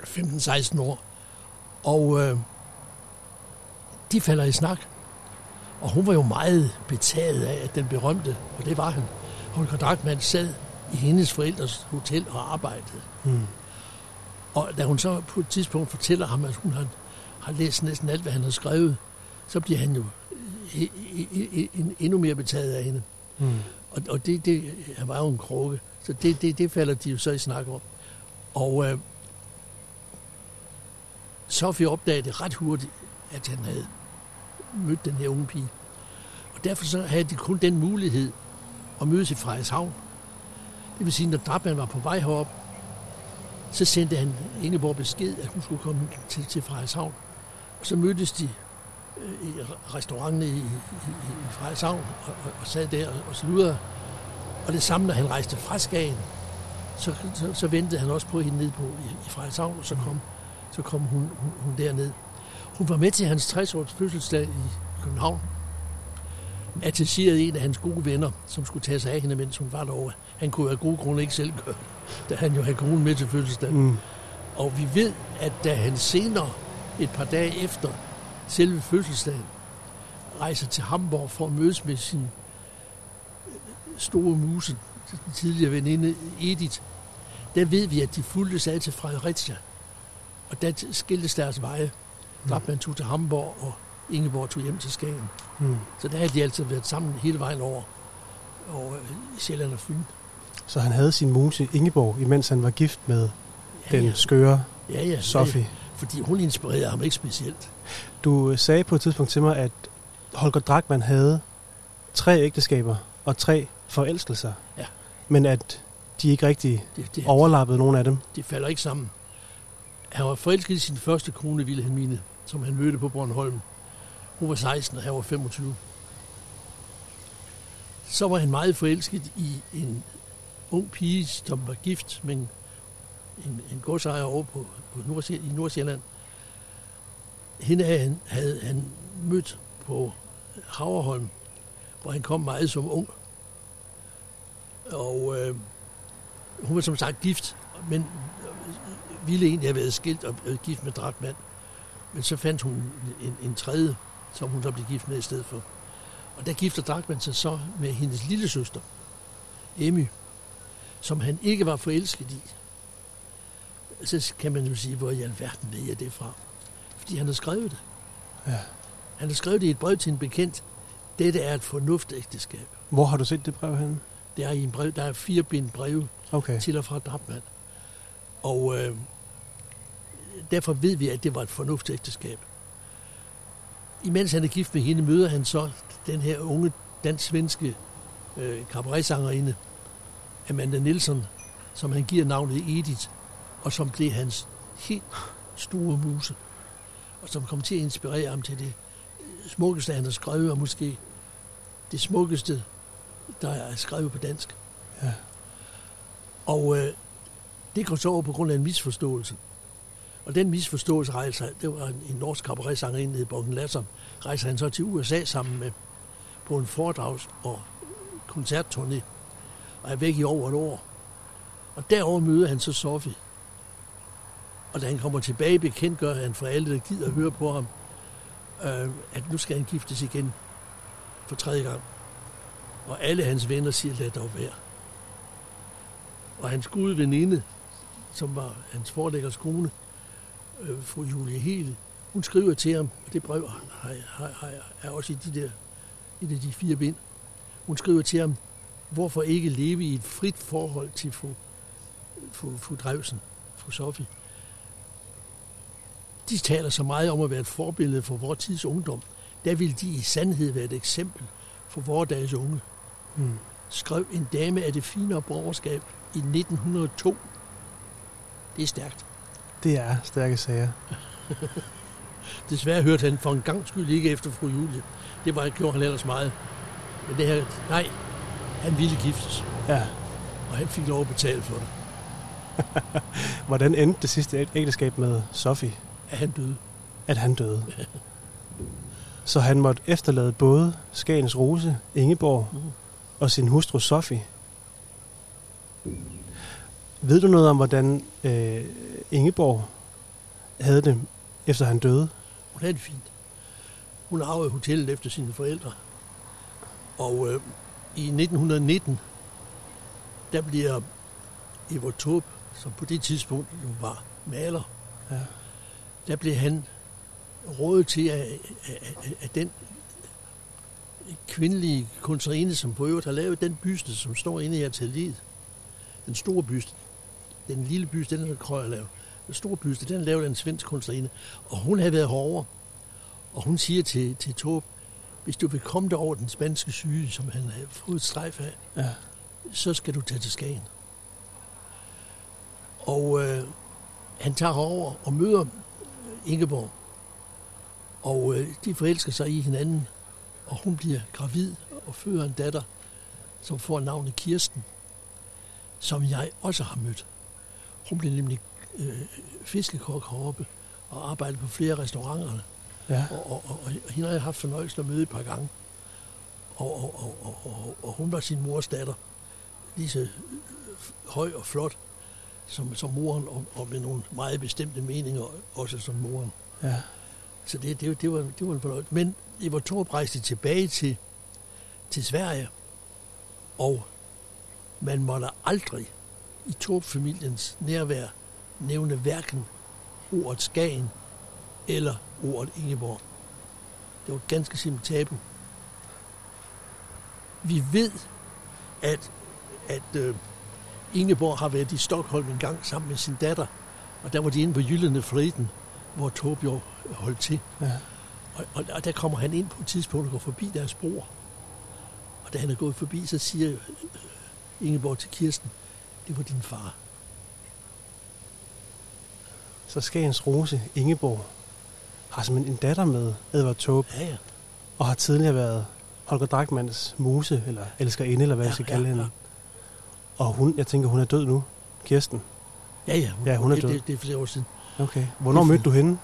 15-16 år. Og øh, de falder i snak. Og hun var jo meget betaget af, at den berømte, og det var han, Holger Drachmann sad i hendes forældres hotel og arbejdede. Mm. Og da hun så på et tidspunkt fortæller ham, at hun har, har læst næsten alt, hvad han har skrevet, så bliver han jo endnu mere betaget af hende. Mm. Og, og det, det, han var jo en krukke, så det, det, det falder de jo så i snak om. Og øh, Sofie opdagede ret hurtigt, at han havde mødt den her unge pige. Og derfor så havde de kun den mulighed at mødes i Frederikshavn. Det vil sige, når Drabman var på vej herop, så sendte han Ingeborg besked, at hun skulle komme til, til Frederikshavn. Så mødtes de øh, i restauranten i, i, i Frederikshavn og, og, og sad der og, sludrede. Og det samme, når han rejste fra Skagen, så, så, så ventede han også på hende ned på i, i Frederikshavn, og så kom, så kom hun, hun, hun derned. Hun var med til hans 60-års fødselsdag i København. Attacherede en af hans gode venner, som skulle tage sig af hende, mens hun var derovre. Han kunne af gode grunde ikke selv gøre, da han jo havde konen med til fødselsdag. Mm. Og vi ved, at da han senere, et par dage efter selve fødselsdagen, rejser til Hamburg for at mødes med sin store muse, den tidligere veninde Edith, der ved vi, at de fulgte sig til Fredericia. Og der skiltes deres veje. Drabman tog til Hamburg, og Ingeborg tog hjem til Skagen. Mm. Så der havde de altid været sammen hele vejen over, over Sjælland og Fyn. Så han havde sin muse Ingeborg, imens han var gift med Ja, den ja. skøre Ja, ja. Sofie. Fordi hun inspirerede ham ikke specielt. Du øh, sagde på et tidspunkt til mig, at Holger Drachmann havde tre ægteskaber og tre forelskelser. Ja. Men at de ikke rigtig Det- det- overlappede nogen af dem. De falder ikke sammen. Han var forelsket i sin første kone, Wilhelmine, som han mødte på Bornholm. Hun var 16, og han var 25. Så var han meget forelsket i en ung pige, som var gift med en, en, en godsejer over på, på Nordsjæ, i Nordsjælland. Hende havde han, havde han mødt på Haverholm, hvor han kom meget som ung. Og øh, hun var som sagt gift, men ville egentlig have været skilt og været gift med Drachmann. Men så fandt hun en, en tredje, som hun så blev gift med i stedet for. Og der gifter Drachmann sig så med hendes lille søster, Emmy, som han ikke var forelsket i. Så kan man jo sige, hvor i alverden er det fra? Fordi han har skrevet det. Ja. Han har skrevet det i et brev til en bekendt. Dette er et fornuftægteskab. Hvor har du set det brev henne? Det er i en brev, der er fire bind breve Okay. til og fra Drabman. Og øh, derfor ved vi, at det var et fornuftægteskab. Imens han er gift med hende, møder han så den her unge dansk-svenske øh, cabaretsangerinde, Amanda Nielsen, som han giver navnet Edith, og som blev hans helt store muse, og som kom til at inspirere ham til det smukkeste, han har skrevet, og måske det smukkeste, der er skrevet på dansk. Ja. Og øh, det går så over på grund af en misforståelse. Og den misforståelse rejser, det var en, en norsk cabaretsanger, en hed Borgen Lasser, rejser han så til USA sammen med på en foredrags- og koncertturné, og er væk i over et år. Og derover møder han så Sofie. Og da han kommer tilbage, bekendtgør han for alle, der gider at høre på ham, øh, at nu skal han giftes igen for tredje gang. Og alle hans venner siger, lad dog være. Og hans gode veninde, som var hans forlæggers kone, øh, fru Julie Hele, hun skriver til ham, og det brev har, har, har, er også i de der i de, de fire bind. Hun skriver til ham, hvorfor ikke leve i et frit forhold til fru, fru, fru Drevsen, fru Sofie. De taler så meget om at være et forbillede for vores tids ungdom. Der vil de i sandhed være et eksempel for vores dages unge. Mm. Skrev en dame af det finere borgerskab i 1902. Det er stærkt. Det er stærke sager. *laughs* Desværre hørte han for en gang skyld ikke efter fru Julie. Det var, gjorde han ellers meget. Men det her, nej, han ville giftes. Ja. Og han fik lov at betale for det. *laughs* Hvordan endte det sidste ægteskab med Sofie? At han døde. At han døde. Så han måtte efterlade både Skagens Rose, Ingeborg Mm. og sin hustru Sofie. Ved du noget om, hvordan øh, Ingeborg havde det, efter han døde? Hun havde det fint. Hun arvede hotellet efter sine forældre. Og øh, i 1919, der bliver Evert Taube, som på det tidspunkt jo var maler, Ja. Der blev han rådet til, at, at, at, den kvindelige kunstnerinde, som på øvrigt har lavet den byste, som står inde i atelieret, den store byste, den lille byste, den er Krøyer lavet. Den store byste, den er lavet af en svensk kunstnerinde, og hun havde været herovre. Og hun siger til, til Torb, hvis du vil komme over den spanske syge, som han havde fået et strejf af, Ja. så skal du tage til Skagen. Og øh, han tager herover og møder Ingeborg. Og øh, de forelsker sig i hinanden, og hun bliver gravid og føder en datter, som får navnet Kirsten, som jeg også har mødt. Hun blev nemlig øh, fiskekok heroppe og arbejdede på flere restauranter. Ja. Og, og, og, og hende har jeg haft fornøjelsen at møde et par gange. Og, og, og, og, og, og hun var sin mors datter. Lige så øh, høj og flot som, som moren, og, og med nogle meget bestemte meninger, også som moren. Ja. Så det, det, det, var, det var en fornøjelse. Men Eva Torp rejste tilbage til, til Sverige, og man måtte aldrig i Torp-familiens nærvær nævne hverken ordet Skagen eller ordet Ingeborg. Det var ganske simpelt tabu. Vi ved, at, at øh, Ingeborg har været i Stockholm en gang sammen med sin datter, og der var de inde på Jyllende Freden, hvor Torbjørn holdt til. Ja. Og, og, og der kommer han ind på et tidspunkt og går forbi deres bror. Og da han er gået forbi, så siger øh, Ingeborg til Kirsten, det var din far. Så Skagens Rose, Ingeborg, har simpelthen en datter med Edvard Taube. Ja, ja. Og har tidligere været Holger Drachmanns muse, eller elskerinde, eller hvad jeg Ja, skal ja, kalde hende. ja. Og hun, jeg tænker, hun er død nu. Kirsten. Ja, ja, hun, Ja, hun er det, død. Det, det er flere år siden. Okay. Hvornår mødte du hende?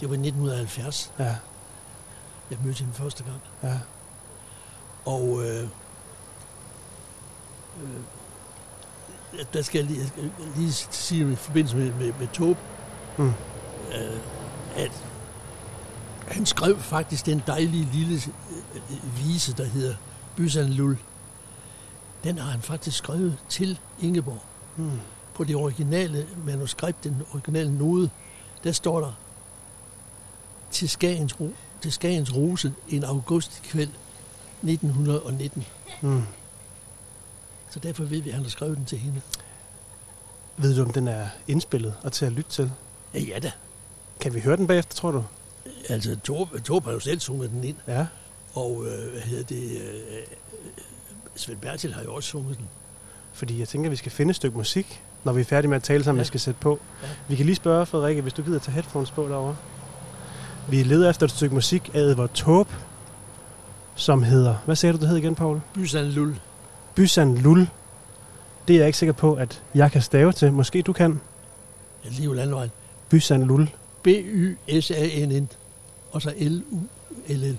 Det var i 1970. Ja. Jeg mødte hende første gang. Ja. Og øh, øh, der skal jeg lige, jeg skal lige sige i forbindelse med, med, med Tobe, Mm. øh, at han skrev faktisk den dejlige lille øh, vise, der hedder Bysan Lul. Den har han faktisk skrevet til Ingeborg. Mm. På det originale manuskript, den originale node, der står der til Skagens, ro, til Skagens Rose en augustkvæld 1919. Mm. Så derfor ved vi, at han har skrevet den til hende. Ved du, om den er indspillet og til at lytte til? Ja, ja da. Kan vi høre den bagefter, tror du? Altså, Torb, Torb har jo selv sunget den ind. Ja. Og øh, hvad hedder det? Øh, Svend Bertil har jo også sunget den. Fordi jeg tænker, at vi skal finde et stykke musik, når vi er færdige med at tale sammen, ja. Vi skal sætte på. Ja. Vi kan lige spørge, Frederikke, hvis du gider tage headphones på derovre. Vi leder efter et stykke musik af Edvard Taube, som hedder... Hvad sagde du, det hed igen, Paul? Bysan Lul. Bysan Lul. Det er jeg ikke sikker på, at jeg kan stave til. Måske du kan. Ja, lige landvejen. Bysan Lul. B-Y-S-A-N-N. Og så L-U-L-L.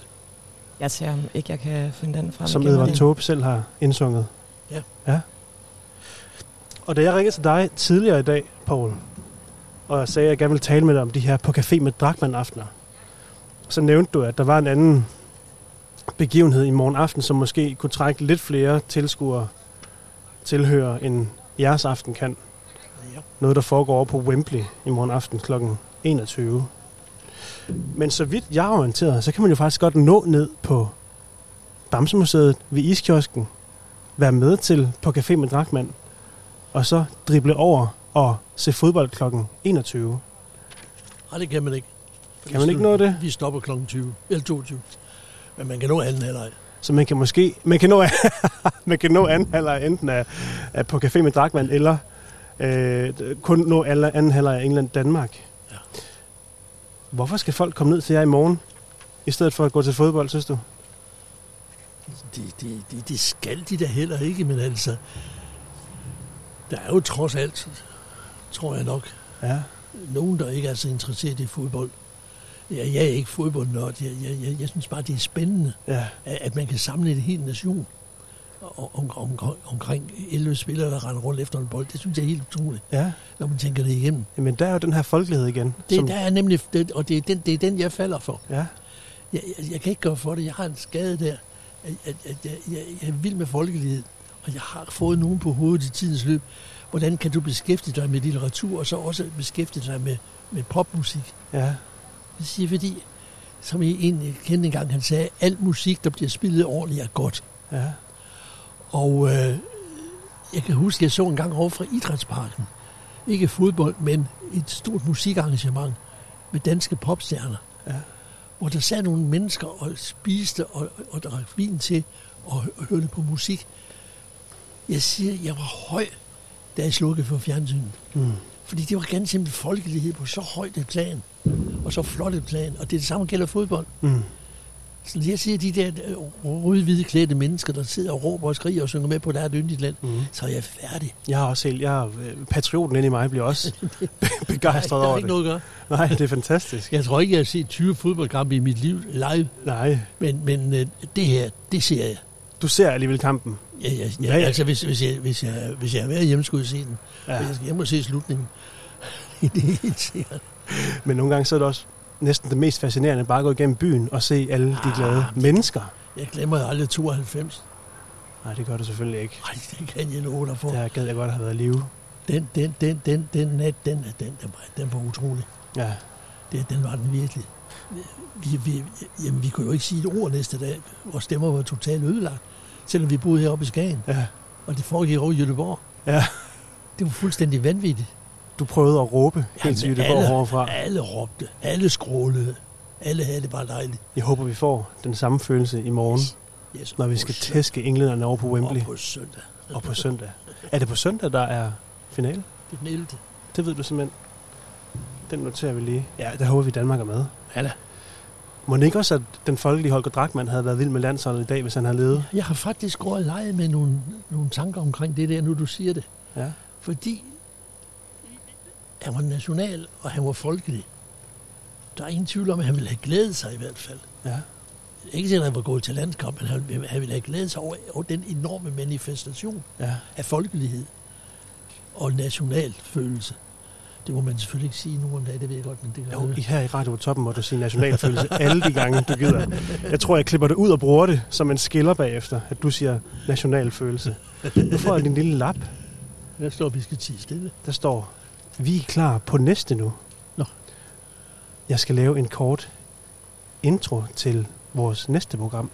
Jeg ser om ikke, jeg kan finde den frem. som. Edvard Taube selv har indsunget. Ja. ja. Og da jeg ringede til dig tidligere i dag, Paul, og jeg sagde, at jeg gerne ville tale med dig om de her på café med Drachmann aftener, så nævnte du, at der var en anden begivenhed i morgen aften, som måske kunne trække lidt flere tilskuere tilhører, end jeres aften kan. Ja. Noget, der foregår over på Wembley i morgen aften kl. 21. Men så vidt jeg er orienteret, så kan man jo faktisk godt nå ned på Bamsemuseet ved Iskiosken, være med til på Café med Dragmand, og så drible over og se fodbold klokken 21. Nej, det kan man ikke. Kan man ikke nå det? Vi stopper klokken 20, eller 22. Men man kan nå anden halvleg. Så man kan måske man kan nå, *laughs* man kan nå anden halvleg enten af, af på Café med Dragmand, eller øh, kun nå alle anden halvleg af England-Danmark. Ja. Hvorfor skal folk komme ned til jer i morgen, i stedet for at gå til fodbold, synes du? Det de, de, de skal de da heller ikke, men altså... Der er jo trods alt, tror jeg nok, ja. nogen, der ikke er så interesseret i fodbold. Jeg, jeg er ikke fodboldnørd. Jeg, jeg, jeg, jeg synes bare, det er spændende, ja. at, at man kan samle en hel nation om, om, om, omkring 11 spillere, der render rundt efter en bold. Det synes jeg er helt utroligt, ja. når man tænker det igennem. Jamen, der er jo den her folkelighed igen. Det, som... der er nemlig, det, og det er, den, det er den, jeg falder for. Ja. Jeg, jeg, jeg kan ikke gøre for det. Jeg har en skade der. At, at, at jeg, jeg, jeg er vild med folkelighed, og jeg har fået nogen på hovedet i tidens løb. Hvordan kan du beskæftige dig med litteratur, og så også beskæftige dig med, med popmusik? Ja. Det siger fordi, som en kendte engang, han sagde, alt musik, der bliver spillet ordentligt, er godt. Ja. Og øh, jeg kan huske, jeg så en gang over fra Idrætsparken, ikke fodbold, men et stort musikarrangement med danske popstjerner. Ja. Hvor der sad nogle mennesker og spiste og, og drak vin til og hørte på musik. Jeg siger, jeg var høj, da jeg slukkede for fjernsynet. Mm. Fordi det var ganske simpelthen folkelighed på så højt et plan, og så flot et plan, og det, det samme gælder fodbold. Mm. Så jeg siger, de der røde-hvide klædte mennesker, der sidder og råber og skriger og synger med på deres yndigt land, mm. så er jeg færdig. Jeg har også helt, jeg er, patrioten inde i mig bliver også *laughs* begejstret Nej, over ikke det. noget at gøre. Nej, det er fantastisk. Jeg tror ikke, jeg har set 20 fodboldkampe i mit liv live. Nej. Men, men øh, det her, det ser jeg. Du ser alligevel kampen? Ja, ja, ja, ja. altså hvis, hvis, jeg, hvis, jeg, hvis jeg er med hjemme, skulle jeg se den. Ja. Jeg hjem og se slutningen. *laughs* det er helt sikkert. Men nogle gange så er det også næsten det mest fascinerende, bare at gå igennem byen og se alle de glade ah, mennesker. Jeg glemmer aldrig 92. Nej, det gør du selvfølgelig ikke. Nej, det kan jeg love dig for. Der gad jeg godt have været i live. Den, den, den, den, den nat, den, den, den, den, den var utrolig. Ja. Det, den var den virkelig. Vi, vi, jamen, vi kunne jo ikke sige et ord næste dag. Vores stemmer var totalt ødelagt. Selvom vi boede heroppe i Skagen. Ja. Og det foregik over i Jødeborg. Ja. Det var fuldstændig vanvittigt. Du prøvede at råbe helt til Jødeborg overfra. Alle råbte. Alle skrålede. Alle havde det bare dejligt. Jeg håber, vi får den samme følelse i morgen, yes, når vi skal tæske englænderne over på Wembley. Og på søndag. Og på søndag. Er det på søndag, der er finale? Det er den 11. Det ved du simpelthen. Den noterer vi lige. Ja, der håber vi, Danmark er med. Ja da. Må det ikke også, at den folkelige Holger Drachmann havde været vild med landsholdet i dag, hvis han havde levet? Jeg har faktisk gået og leget med nogle, nogle tanker omkring det der, nu du siger det. Ja. Fordi han var national, og han var folkelig. Der er ingen tvivl om, at han ville have glædet sig i hvert fald. Ja. Ikke at han var gået til landskamp, men han, han ville have glædet sig over, over den enorme manifestation ja. af folkelighed og national følelse. Det må man selvfølgelig ikke sige nu om dagen, det ved jeg godt, men det gør jo, her i Radio Toppen må du sige nationalfølelse *laughs* alle de gange, du gider. Jeg tror, jeg klipper det ud og bruger det som en skiller bagefter, at du siger nationalfølelse. Nu får jeg din lille lap. Der står, at vi skal tige stille. Der står, vi er klar på næste nu. Nå. Jeg skal lave en kort intro til vores næste program.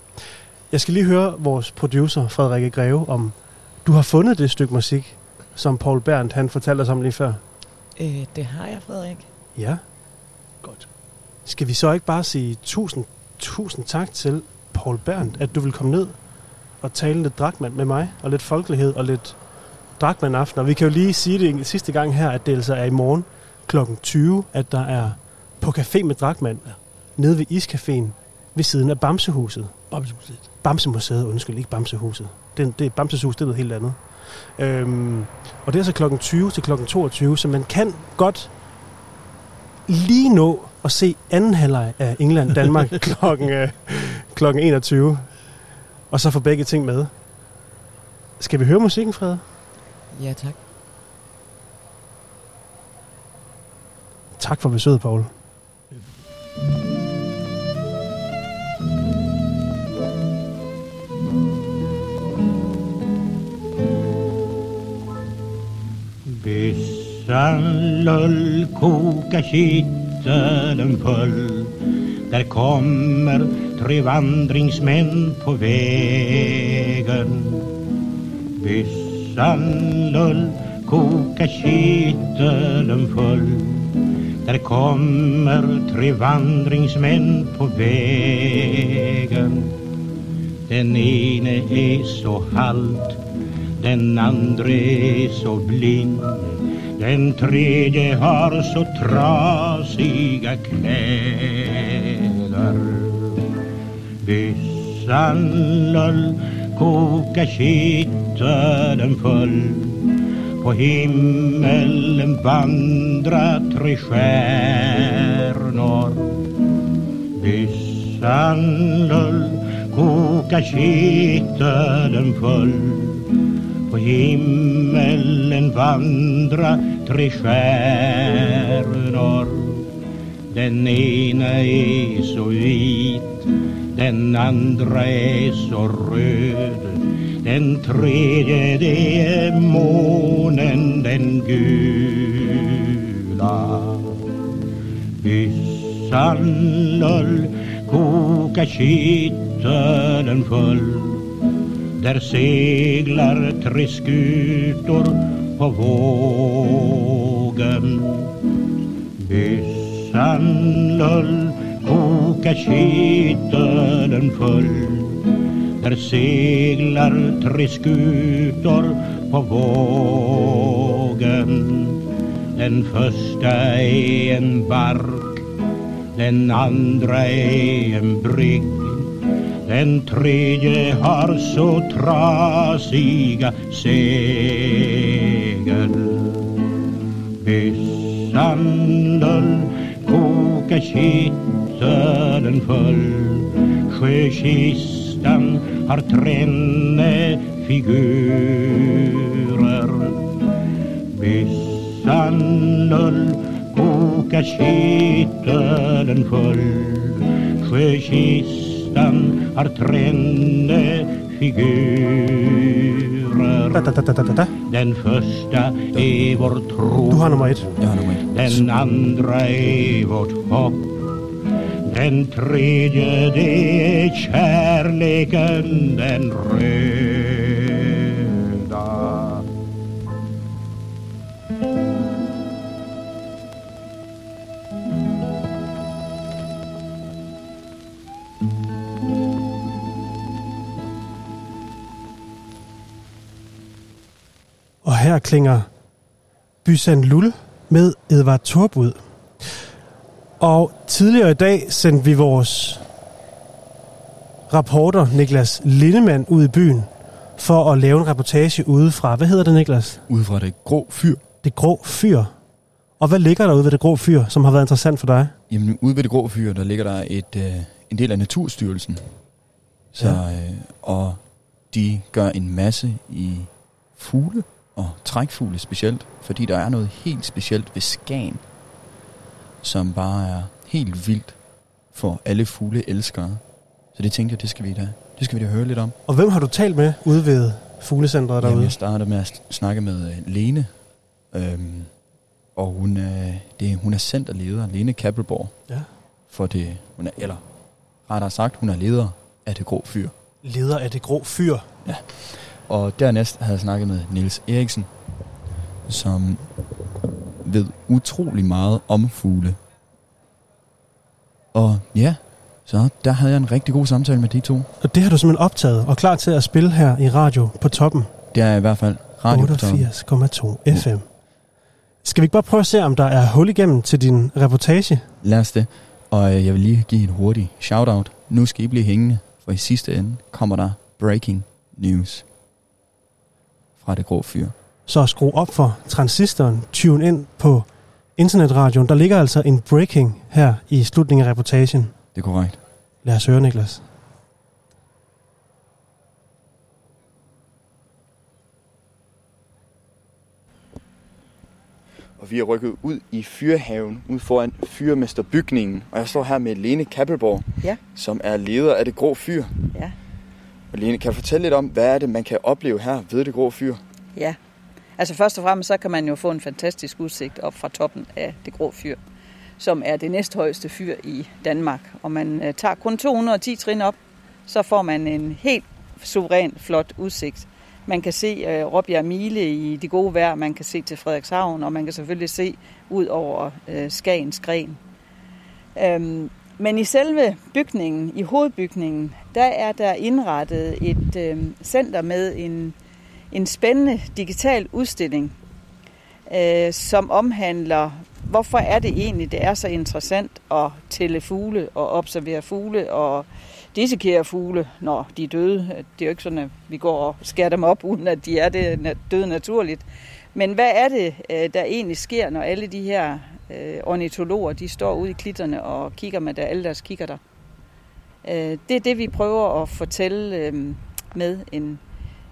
Jeg skal lige høre vores producer, Frederikke Greve, om du har fundet det stykke musik, som Paul Berndt han fortalte os om lige før. Øh, det har jeg, Frederik. Ja. Godt. Skal vi så ikke bare sige tusind, tusind tak til Paul Berndt, at du vil komme ned og tale lidt dragmand med mig, og lidt folkelighed, og lidt dragmand aften. Og vi kan jo lige sige det sidste gang her, at det altså er i morgen kl. 20, at der er på café med dragmand, ja. nede ved Iscaféen, ved siden af Bamsehuset. Bamsemuseet. Bamsemuseet, undskyld, ikke Bamsehuset. Det, det er Bamsehus, det er noget helt andet. Øhm, og det er så klokken 20 til klokken 22, så man kan godt lige nå at se anden halvleg af England-Danmark *laughs* klokken, øh, klokken 21. Og så få begge ting med. Skal vi høre musikken, Fred? Ja, tak. Tak for besøget, Paul. Bessalol kokar kittelen full Där kommer tre vandringsmän på vägen. Byssan sandlull koka kitteln full. Där kommer tre vandringsmän på vägen. Den ene är så halt, den andre är så blind. Den tredje har så trasiga kläder. Byssan lull, koka kitteln full. På himmelen vandra tre stjärnor. Byssan lull, koka kitteln full. På himmelen vandra tre stjärnor. Den ena är så vit, den andra är så röd. Den tredje det är månen den gula. Byssan lull, koka kitteln full. Där seglar tre skutor på vågen. Byssan lull, koka kitteln full. Där seglar tre skutor på vågen. Den första är en bark, den andra är en brygg. Den tredje har så trasiga segel. Byssan lull, koka kitteln full. Sjökistan har tränne figurer. Byssan lull, koka kitteln full. Sjökistan har tränne figurer. Den första är vår tro. Du har nummer ett. Jag har nummer ett. Den andra är vårt hopp. Den tredje det er kärleken den röda. Og her klinger Bysan Lul med Edvard Torbud. Og tidligere i dag sendte vi vores rapporter Niklas Lindemann ud i byen for at lave en reportage ude fra, hvad hedder det Niklas? Ude fra det grå fyr. Det grå fyr. Og hvad ligger der ude ved det grå fyr, som har været interessant for dig? Jamen, ude ved det grå fyr, der ligger der et, øh, en del af Naturstyrelsen. Så, Ja. øh, og de gør en masse i fugle og trækfugle specielt, fordi der er noget helt specielt ved Skagen, som bare er helt vildt for alle fugle elskere. Så det tænkte jeg, det skal vi da, det skal vi da høre lidt om. Og hvem har du talt med ude ved fuglecentret Jamen, derude? jeg starter med at sn- snakke med øh, Lene, øhm, og hun, øh, det, hun er centerleder, Lene Kappelborg. Ja. For det, hun er, eller rettere sagt, hun er leder af det grå fyr. Leder af det grå fyr. Ja. Og dernæst havde jeg snakket med Niels Eriksen, som ved utrolig meget om fugle. Og ja, så der havde jeg en rigtig god samtale med de to. Og det har du simpelthen optaget og klar til at spille her i radio på toppen. Det er i hvert fald radio på toppen. 88,2 FM. Skal vi ikke bare prøve at se, om der er hul igennem til din reportage? Lad os det. Og øh, jeg vil lige give et hurtigt shout-out. Nu skal I blive hængende, for i sidste ende kommer der breaking news fra det grå fyr. Så skru op for transistoren, tune ind på internetradioen. Der ligger altså en breaking her i slutningen af reportagen. Det er korrekt. Lad os høre, Niklas. Og vi er rykket ud i fyrhaven, ud foran fyrmesterbygningen. Og jeg står her med Lene Kappelborg, Ja. som er leder af det grå fyr. Ja. Og Lene, kan du fortælle lidt om, hvad er det, man kan opleve her ved det grå fyr? Ja, altså først og fremmest så kan man jo få en fantastisk udsigt op fra toppen af det grå fyr. som er det næsthøjeste fyr i Danmark. Og man øh, tager kun 210 trin op, så får man en helt suveræn flot udsigt. Man kan se uh, Råbjerg Mile i det gode vejr, man kan se til Frederikshavn, og man kan selvfølgelig se ud over uh, Skagens gren. Um, men i selve bygningen, i hovedbygningen, der er der indrettet et uh, center med en, en spændende digital udstilling, øh, som omhandler, hvorfor er det egentlig, det er så interessant at tælle fugle og observere fugle og dissekere fugle, når de er døde. Det er jo ikke sådan, at vi går og skærer dem op, *laughs* uden at de er det døde naturligt. Men hvad er det, øh, der egentlig sker, når alle de her øh, ornitologer, de står ude i klitterne og kigger med der, alle deres kigger Øh, det er det, vi prøver at fortælle øh, med en,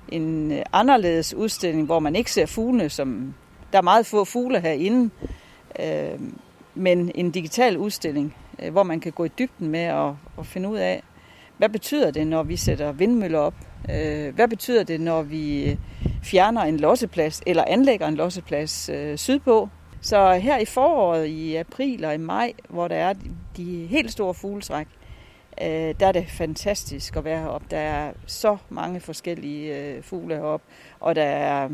en øh, anderledes udstilling, hvor man ikke ser fuglene, som der er meget få fugle herinde, øh, men en digital udstilling, øh, hvor man kan gå i dybden med og, og finde ud af, hvad betyder det, når vi sætter vindmøller op? Øh, hvad betyder det, når vi øh, fjerner en losseplads eller anlægger en losseplads øh, sydpå? Så her i foråret, i april og i maj, hvor der er de helt store fugletræk, øh, der er det fantastisk at være heroppe. Der er så mange forskellige øh, fugle heroppe, og der er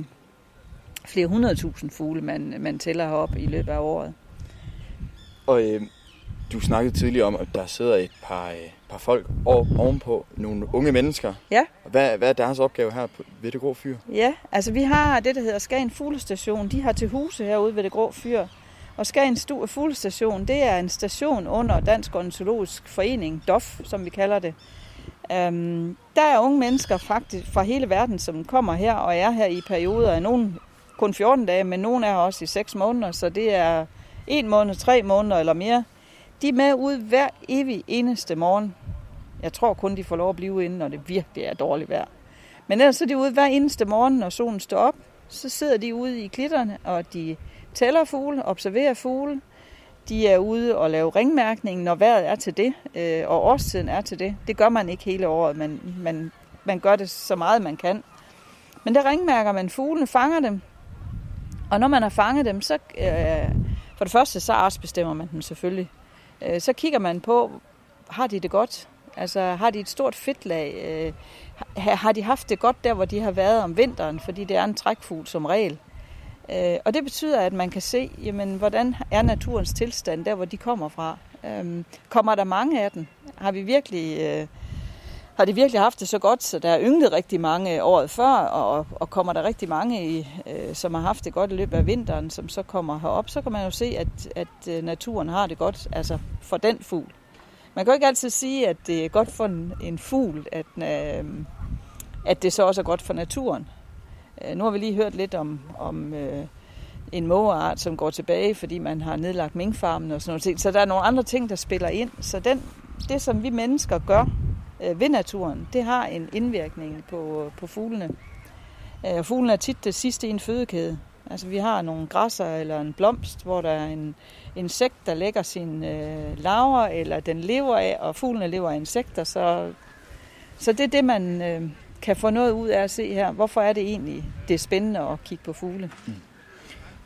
flere hundredtusind fugle, man, man tæller heroppe i løbet af året. Og øh, du snakkede tidligere om, at der sidder et par, øh, par folk ovenpå nogle unge mennesker. Ja. Hvad, hvad er deres opgave her på, ved det grå fyr? Ja, altså vi har det, der hedder Skagen Fuglestation. De har til huse herude ved det grå fyr. Og Skagen Stue Fuglestation, det er en station under Dansk Ornitologisk Forening, DOF, som vi kalder det. Øhm, der er unge mennesker faktisk fra hele verden, som kommer her og er her i perioder af nogen kun 14 dage, men nogen er også i 6 måneder, så det er en måned, tre måneder eller mere. De er med ud hver evig eneste morgen. Jeg tror kun, de får lov at blive inde, når det virkelig er dårligt vejr. Men ellers er de ude hver eneste morgen, når solen står op. Så sidder de ude i klitterne, og de tæller fugle, observerer fugle. De er ude og lave ringmærkning, når vejret er til det, øh, og årstiden er til det. Det gør man ikke hele året, men man, man gør det så meget, man kan. Men der ringmærker man fuglene, fanger dem. Og når man har fanget dem, så øh, for det første, så artsbestemmer man dem selvfølgelig. Øh, så kigger man på, har de det godt? Altså, har de et stort fedtlag? Øh, har de haft det godt der, hvor de har været om vinteren? Fordi det er en trækfugl som regel. Øh, og det betyder, at man kan se, jamen, hvordan er naturens tilstand der, hvor de kommer fra. Øh, kommer der mange af dem? Har vi virkelig... Øh, har de virkelig haft det så godt, så der er ynglet rigtig mange året før, og, og kommer der rigtig mange, i, øh, som har haft det godt i løbet af vinteren, som så kommer herop, så kan man jo se, at, at øh, naturen har det godt, altså for den fugl. Man kan jo ikke altid sige, at det er godt for en, en fugl, at, øh, at det så også er godt for naturen. Øh, nu har vi lige hørt lidt om, om øh, en mågeart, som går tilbage, fordi man har nedlagt minkfarmen og sådan noget. Så der er nogle andre ting, der spiller ind. Så den, det, som vi mennesker gør øh, ved naturen, det har en indvirkning på, på fuglene. Øh, fuglene er tit det sidste i en fødekæde. Altså vi har nogle græsser eller en blomst, hvor der er en insekt, der lægger sine øh, laver, eller den lever af, og fuglene lever af insekter. Så, så det er det, man øh, kan få noget ud af at se her. Hvorfor er det egentlig, det er spændende at kigge på fugle? Mm.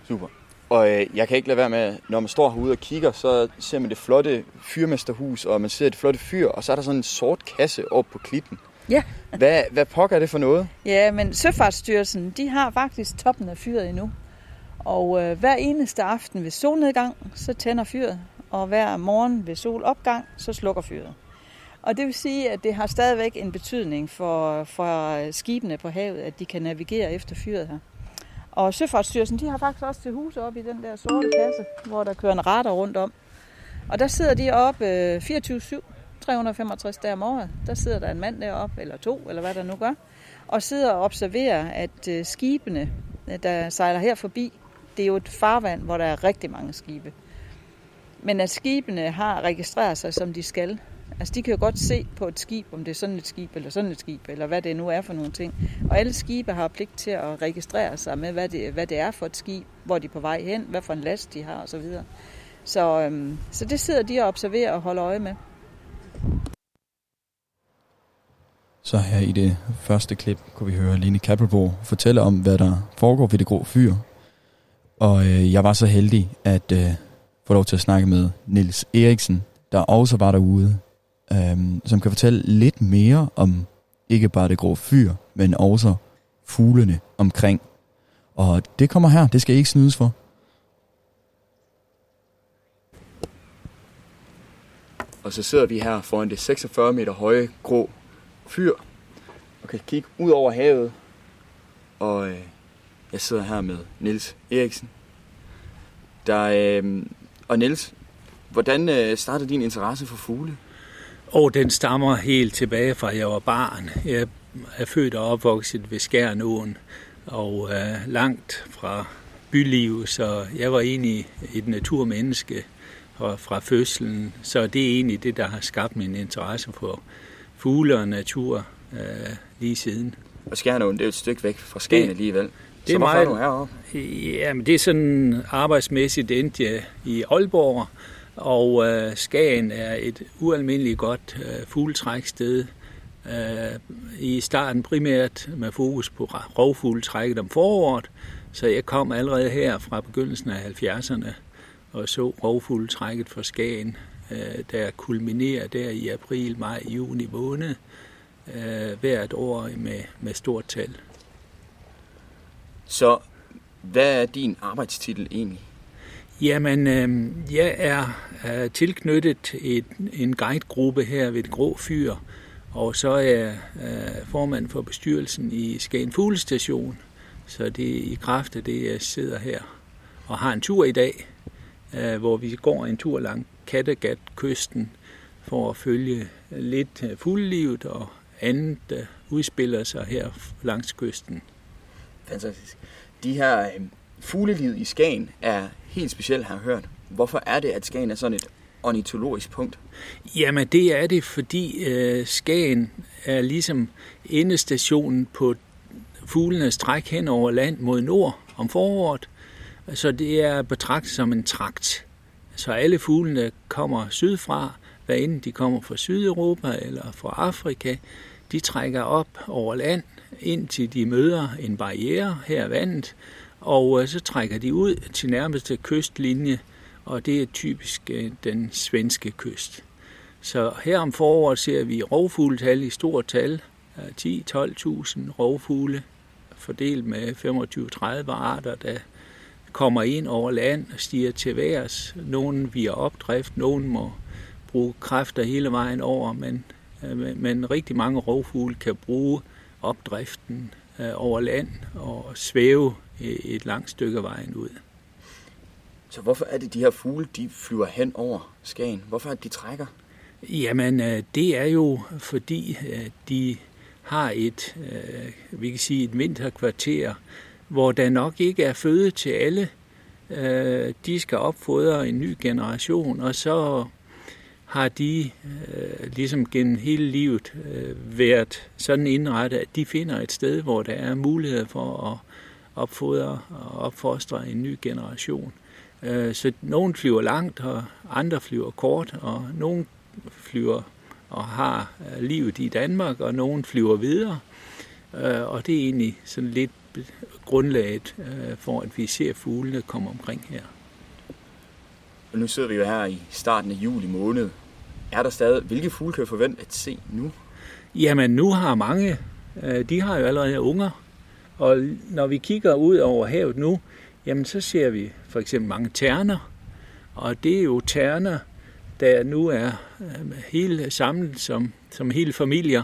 Super. Og øh, jeg kan ikke lade være med, når man står herude og kigger, så ser man det flotte fyrmesterhus, og man ser det flotte fyr, og så er der sådan en sort kasse op på klitten. Ja. hvad, hvad pokker er det for noget? Ja, men Søfartsstyrelsen, de har faktisk toppen af fyret endnu. Og øh, hver eneste aften ved solnedgang, så tænder fyret, og hver morgen ved solopgang, så slukker fyret. Og det vil sige, at det har stadigvæk en betydning for, for skibene på havet, at de kan navigere efter fyret her. Og Søfartsstyrelsen, de har faktisk også til huse op i den der sorte kasse, hvor der kører en radar rundt om. Og der sidder de oppe 24-7, 365 dage om året. Der sidder der en mand deroppe, eller to, eller hvad der nu gør, og sidder og observerer, at øh, skibene, øh, der sejler her forbi, det er jo et farvand, hvor der er rigtig mange skibe. Men at skibene har registreret sig, som de skal. Altså, de kan jo godt se på et skib, om det er sådan et skib, eller sådan et skib, eller hvad det nu er for nogle ting. Og alle skibe har pligt til at registrere sig med, hvad det, hvad det er for et skib, hvor de er på vej hen, hvad for en last de har osv. Så, så, øhm, så det sidder de og observerer og holder øje med. Så her i det første klip kunne vi høre Line Kappelbo fortælle om, hvad der foregår ved det grå fyr. Og øh, jeg var så heldig at øh, få lov til at snakke med Nils Eriksen, der også var derude, øhm, som kan fortælle lidt mere om ikke bare det grå fyr, men også fuglene omkring. Og det kommer her, det skal I ikke snydes for. Og så sidder vi her foran det 46 meter høje grå fyr, og kan kigge ud over havet. Og øh, jeg sidder her med Niels Eriksen. Der, øh, og Niels, hvordan øh, startede din interesse for fugle? Og den stammer helt tilbage fra, jeg var barn. Jeg er født og opvokset ved Skærnåen, og øh, langt fra byliv, så jeg var egentlig et naturmenneske fra, fra fødslen. Så det er egentlig det, der har skabt min interesse for fugle og natur øh, lige siden. Og Skærnåen, det er et stykke væk fra Skagen alligevel. Det er så meget, er du heroppe? Jamen, det er sådan arbejdsmæssigt endte jeg i Aalborg, og øh, Skagen er et ualmindeligt godt øh, fugletræksted. Øh, I starten primært med fokus på rovfugletrækket om foråret, så jeg kom allerede her fra begyndelsen af 70'erne og så rovfugletrækket for Skagen, øh, der kulminerer der i april, maj, juni måned øh, hvert år med, med stort tal. Så hvad er din arbejdstitel egentlig? Jamen, øh, jeg er øh, tilknyttet et, en guidegruppe her ved et grå fyr, og så er jeg øh, formand for bestyrelsen i Skagen Fuglestation. Så det er i kraft af det, jeg sidder her og har en tur i dag, øh, hvor vi går en tur langs Kattegat-kysten for at følge lidt øh, fuglelivet og andet, der udspiller sig her langs kysten. Fantastisk. De her øhm, fuglelivet i Skagen er helt specielt, har jeg hørt. Hvorfor er det, at Skagen er sådan et ornitologisk punkt? Jamen det er det, fordi øh, Skagen er ligesom endestationen på fuglenes træk hen over land mod nord om foråret. Så det er betragtet som en trakt. Så alle fuglene kommer sydfra, hvad enten de kommer fra Sydeuropa eller fra Afrika, de trækker op over land, indtil de møder en barriere her vandet, og øh, så trækker de ud til nærmeste kystlinje, og det er typisk øh, den svenske kyst. Så her om foråret ser vi rovfugletal i stort tal, øh, 10-12.000 rovfugle, fordelt med 25-30 arter, der kommer ind over land og stiger til værs. Nogle via opdrift, nogle må bruge kræfter hele vejen over, men, men rigtig mange rovfugle kan bruge opdriften over land og svæve et langt stykke vejen ud. Så hvorfor er det, de her fugle, de flyver hen over Skagen? Hvorfor er det, de trækker? Jamen, øh, det er jo fordi, de har et, vi kan sige, et vinterkvarter, hvor der nok ikke er føde til alle. De skal opfodre en ny generation, og så har de ligesom gennem hele livet været sådan indrettet, at de finder et sted, hvor der er mulighed for at opfodre og opfostre en ny generation. Så nogle flyver langt, og andre flyver kort, og nogle flyver og har livet i Danmark, og nogle flyver videre. Og det er egentlig sådan lidt grundlaget for, at vi ser fuglene komme omkring her. Og nu sidder vi jo her i starten af juli måned. Er der stadig, hvilke fugle kan vi forvente at se nu? Jamen nu har mange, de har jo allerede unger, og når vi kigger ud over havet nu, jamen så ser vi for eksempel mange terner, og det er jo terner, der nu er øh, hele samlet som, som hele familier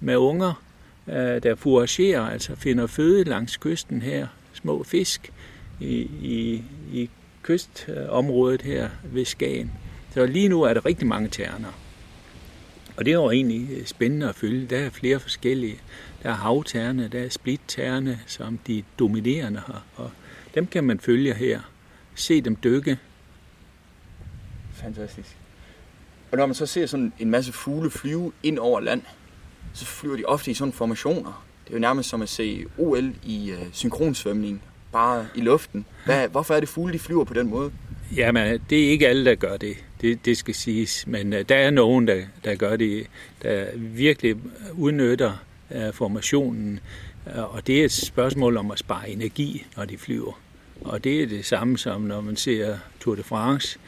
med unger, øh, der fouragerer, altså finder føde langs kysten her, små fisk i, i, i kystområdet her ved Skagen. Så lige nu er der rigtig mange terner. Og det er jo egentlig spændende at følge. Der er flere forskellige. Der er havterne, der er splitterne, som de dominerende har. Og dem kan man følge her. Se dem dykke. Fantastisk. Og når man så ser sådan en masse fugle flyve ind over land, så flyver de ofte i sådan formationer. Det er jo nærmest som at se OL i uh, synkronsvømning, bare i luften. Hvad, hvorfor er det fugle, de flyver på den måde? Jamen, det er ikke alle, der gør det. Det, det skal siges. Men uh, der er nogen, der, der gør det, der virkelig udnytter formationen. Øh, og det er et spørgsmål om at spare energi, når de flyver. Og det er det samme som når man ser Tour de France.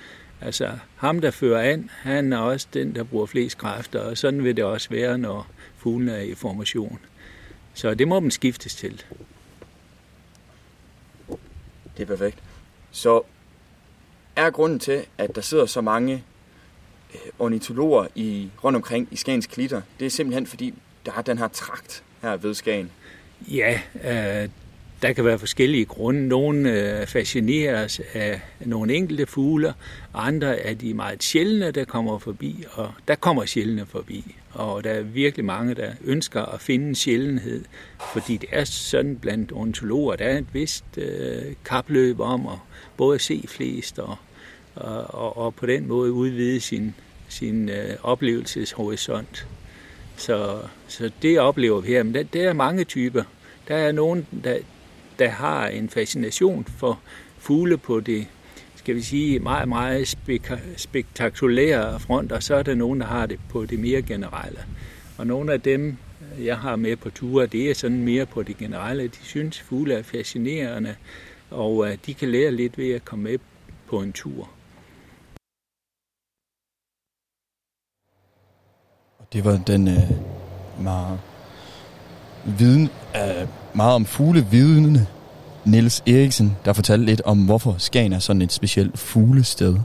Altså ham, der fører an, han er også den, der bruger flest kræfter, og sådan vil det også være, når fuglen er i formation. Så det må man skiftes til. Det er perfekt. Så er grunden til, at der sidder så mange øh, ornitologer i, rundt omkring i Skagens klitter, det er simpelthen fordi, der er den her trakt her ved Skagen. Ja, øh, der kan være forskellige grunde. Nogle øh, fascineres af nogle enkelte fugle, andre er de meget sjældne, der kommer forbi, og der kommer sjældne forbi. Og der er virkelig mange, der ønsker at finde en sjældenhed, fordi det er sådan blandt ornitologer, der er et vist øh, kapløb om at både se flest og, og, og, og på den måde udvide sin, sin øh, oplevelseshorisont. Så, så det oplever vi her. Men der, der er mange typer. Der er nogen, der, der har en fascination for fugle på det, skal vi sige, meget, meget spek- spektakulære front, og så er der nogen, der har det på det mere generelle. Og nogle af dem, jeg har med på ture, det er sådan mere på det generelle. De synes, fugle er fascinerende, og øh, de kan lære lidt ved at komme med på en tur. Det var den øh, meget viden, øh, meget om fuglevidende Niels Eriksen, der fortalte lidt om, hvorfor Skagen er sådan et specielt fuglested.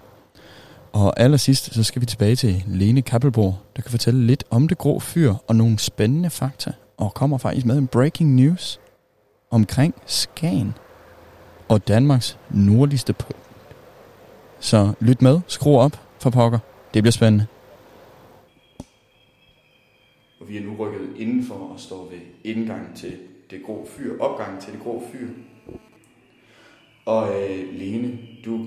Og allersidst, så skal vi tilbage til Lene Kappelborg, der kan fortælle lidt om det grå fyr og nogle spændende fakta, og kommer faktisk med en breaking news omkring Skagen og Danmarks nordligste punkt. Så lyt med, skru op for pokker. Det bliver spændende. Og vi er nu rykket indenfor og står ved indgangen til det grå fyr, opgangen til det grå fyr. Og øh, Lene, du,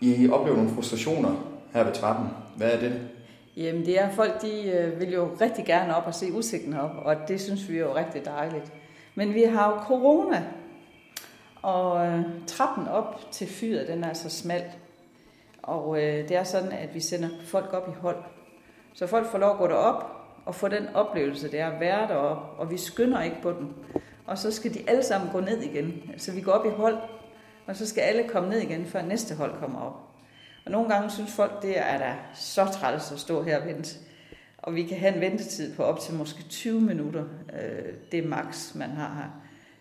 I oplever nogle frustrationer her ved trappen. Hvad er det? Jamen det er, folk de øh, vil jo rigtig gerne op og se udsigten op, og det synes vi er jo rigtig dejligt. Men vi har jo corona, og øh, trappen op til fyret, den er så smal. Og øh, det er sådan, at vi sender folk op i hold. Så folk får lov at gå derop og få den oplevelse, det er at være deroppe, og vi skynder ikke på den. Og så skal de alle sammen gå ned igen. Så vi går op i hold, og så skal alle komme ned igen, før næste hold kommer op. Og nogle gange synes folk, det er da så træls at stå her og vente. Og vi kan have en ventetid på op til måske 20 minutter. Øh, det er max, man har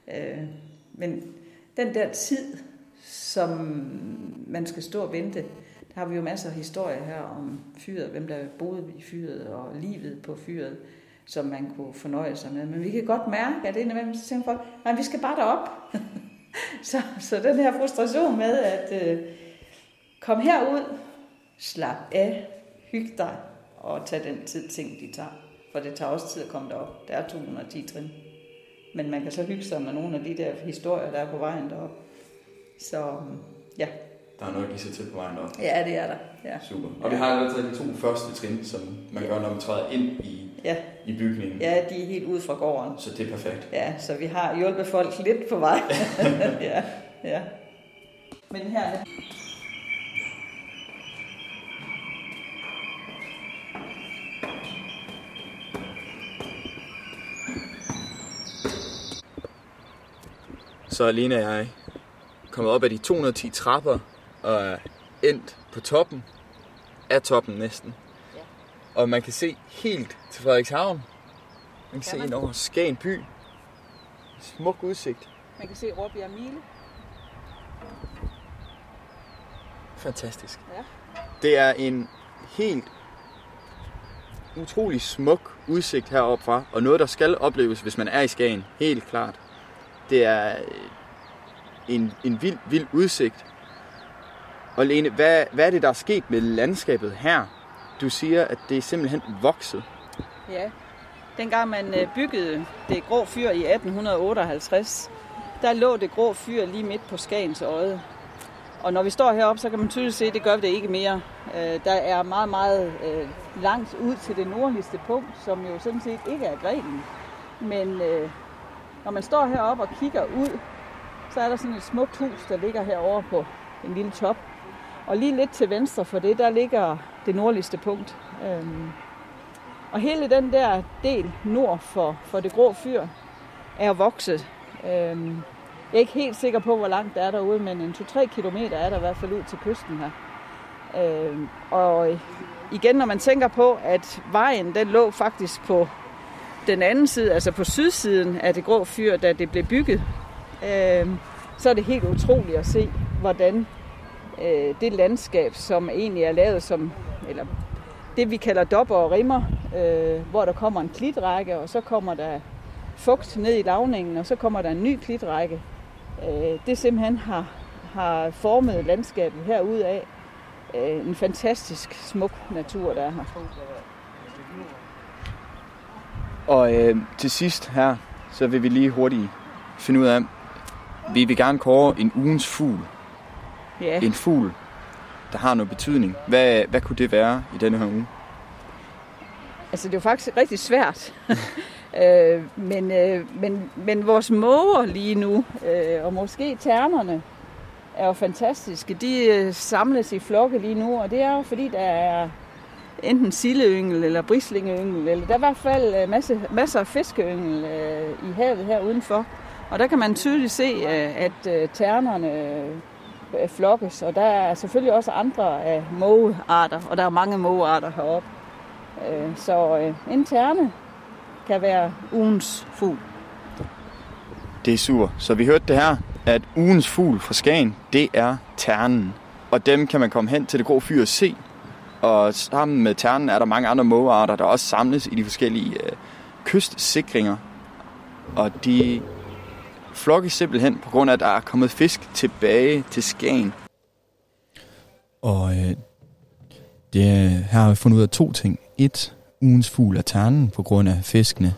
her. Øh, men den der tid, som man skal stå og vente, har vi jo masser af historier her om fyret, hvem der boede i fyret, og livet på fyret, som man kunne fornøje sig med. Men vi kan godt mærke, at det indimellem, så tænker folk, nej, vi skal bare derop. *laughs* så, så den her frustration med at øh, komme herud, slap af, hyg dig, og tage den tid, ting de tager. For det tager også tid at komme derop. Der er 210 trin. Men man kan så hygge sig med nogle af de der historier, der er på vejen derop. Så ja. Der er noget at give sig til på vejen derop. Ja, det er der. Ja. Super. Og vi har allerede de to første trin, som man gør, når man træder ind i, ja. i bygningen. Ja, de er helt ude fra gården. Så det er perfekt. Ja, så vi har hjulpet folk lidt på vej. *laughs* ja, ja. Men her er. Så er Lena og jeg kommet op ad de 210 trapper og er endt på toppen af toppen næsten. Ja. Og man kan se helt til Frederikshavn. Man kan, kan se ind over Skagen by. Smuk udsigt. Man kan se Råbjerg Mile. Fantastisk. Ja. Det er en helt utrolig smuk udsigt heroppe fra, og noget, der skal opleves, hvis man er i Skagen, helt klart. Det er en, en vild, vild udsigt. Og Lene, hvad, hvad er det, der er sket med landskabet her? Du siger, at det er simpelthen vokset. Ja, dengang man øh, byggede det grå fyr i 1858, der lå det grå fyr lige midt på Skagens øje. Og når vi står heroppe, så kan man tydeligt se, at det gør vi det ikke mere. Øh, der er meget, meget øh, langt ud til det nordligste punkt, som jo sådan set ikke er grenen. Men når man står heroppe og kigger ud, så er der sådan et smukt hus, der ligger herovre på en lille top. Og lige lidt til venstre for det, der ligger det nordligste punkt. Øhm, og hele den der del nord for, for det grå fyr er vokset. Øhm, Jeg er ikke helt sikker på, hvor langt der er derude, men en 2-3 kilometer er der i hvert fald ud til kysten her. Øhm, og igen, når man tænker på, at vejen den lå faktisk på den anden side, altså på sydsiden af det grå fyr, da det blev bygget, øh, så er det helt utroligt at se, hvordan øh, det landskab, som egentlig er lavet som, eller det vi kalder dopper og rimmer, øh, hvor der kommer en klitrække, og så kommer der fugt ned i lavningen, og så kommer der en ny klitrække. Øh, det simpelthen har, har formet landskabet herud af. Øh, en fantastisk smuk natur, der er her. Og øh, til sidst her, så vil vi lige hurtigt finde ud af, vi vil gerne kåre en ugens fugl. Ja. En fugl, der har noget betydning. Hvad, hvad kunne det være i denne her uge? Altså, det er jo faktisk rigtig svært. *laughs* øh, men, øh, men, men vores måger lige nu, øh, og måske ternerne, er jo fantastiske. De øh, samles i flokke lige nu, og det er jo fordi, der er enten silleyngel eller brislingeyngel, eller der er i hvert fald øh, masse, masser af fiskeyngel øh, i havet her udenfor. Og der kan man tydeligt se, øh, at øh, ternerne Øh, flokkes, og der er selvfølgelig også andre af mågearter, og der er mange mågearter heroppe. Øh, så øh, en terne kan være ugens fugl. Det er super. Så vi hørte det her, at ugens fugl fra Skagen, det er ternen. Og dem kan man komme hen til det grå fyr og se. Og sammen med ternen er der mange andre mågearter, der også samles i de forskellige øh, kystsikringer. Og de flokkes simpelthen på grund af, at der er kommet fisk tilbage til Skagen. Og øh, det, her har vi fundet ud af to ting. Et, ugens fugl er ternen på grund af fiskene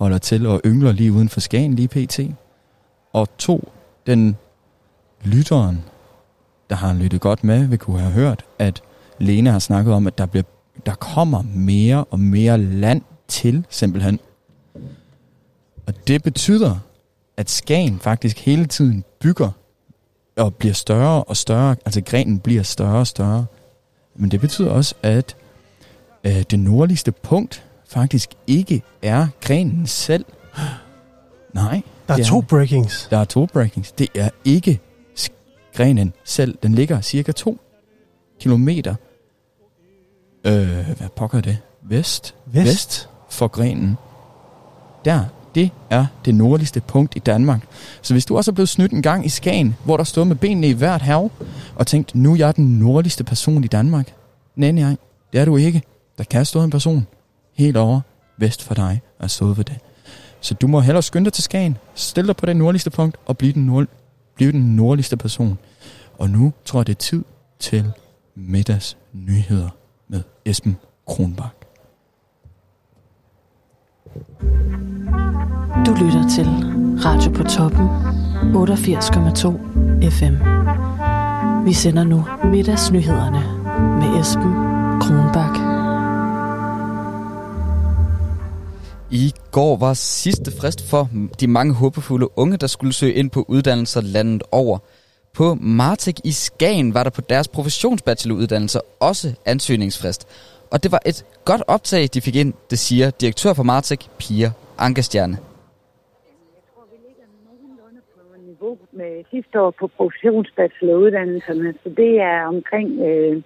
holder til og yngler lige uden for Skagen lige pt. Og to, den lytteren, der har lyttet godt med, vil kunne have hørt, at Lene har snakket om, at der, bliver, der kommer mere og mere land til, simpelthen. Og det betyder, at Skagen faktisk hele tiden bygger og bliver større og større. Altså grenen bliver større og større. Men det betyder også, at øh, det nordligste punkt faktisk ikke er grenen selv. Nej. Der er det to breakings. Der er to breakings. Det er ikke grenen selv. Den ligger cirka 2 kilometer. Øh, hvad pokker er det? Vest? Vest. Vest for grenen. Der, det er det nordligste punkt i Danmark. Så hvis du også er blevet snydt en gang i Skagen, hvor der stod med benene i hvert hav, og tænkt, nu er jeg den nordligste person i Danmark. Nej, nej, det er du ikke. Der kan stå en person helt over vest for dig og stået ved det. Så du må hellere skynde dig til Skagen, stille dig på det nordligste punkt og blive den, nord, blive den nordligste person. Og nu tror jeg, det er tid til middagsnyheder med Esben Kronbak. Du lytter til Radio på Toppen 88,2 FM. Vi sender nu middagsnyhederne med Esben Kronbak. I går var sidste frist for de mange håbefulde unge, der skulle søge ind på uddannelser landet over. På Martek i Skagen var der på deres professionsbacheloruddannelse også ansøgningsfrist. Og det var et godt optag, de fik ind, det siger direktør for Martek, Pia Ankerstjerne. Niveau med sidste år på professionsbacheloruddannelserne, så det er omkring øh,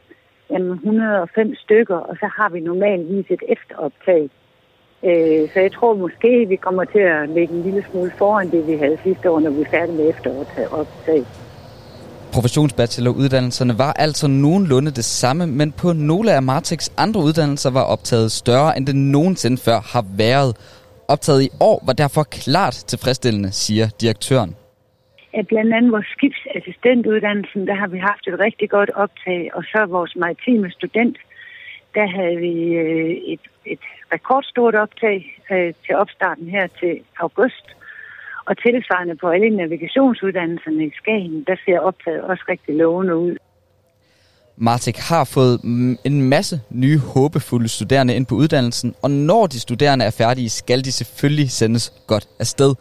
105 stykker, og så har vi normalvis et efteroptag. Øh, så jeg tror måske, vi kommer til at lægge en lille smule foran det, vi havde sidste år, når vi er færdige med efteroptag. Professionsbacheloruddannelserne var altså nogenlunde det samme, men på nogle af Martex andre uddannelser var optaget større, end det nogensinde før har været. Optaget i år var derfor klart tilfredsstillende, siger direktøren. At blandt andet vores skibsassistentuddannelsen, der har vi haft et rigtig godt optag, og så vores maritime student, der havde vi øh, et, et rekordstort optag øh, til opstarten her til august. Og tilsvarende på alle navigationsuddannelserne i Skagen, der ser optaget også rigtig lovende ud. Martek har fået en masse nye håbefulde studerende ind på uddannelsen, og når de studerende er færdige, skal de selvfølgelig sendes godt afsted.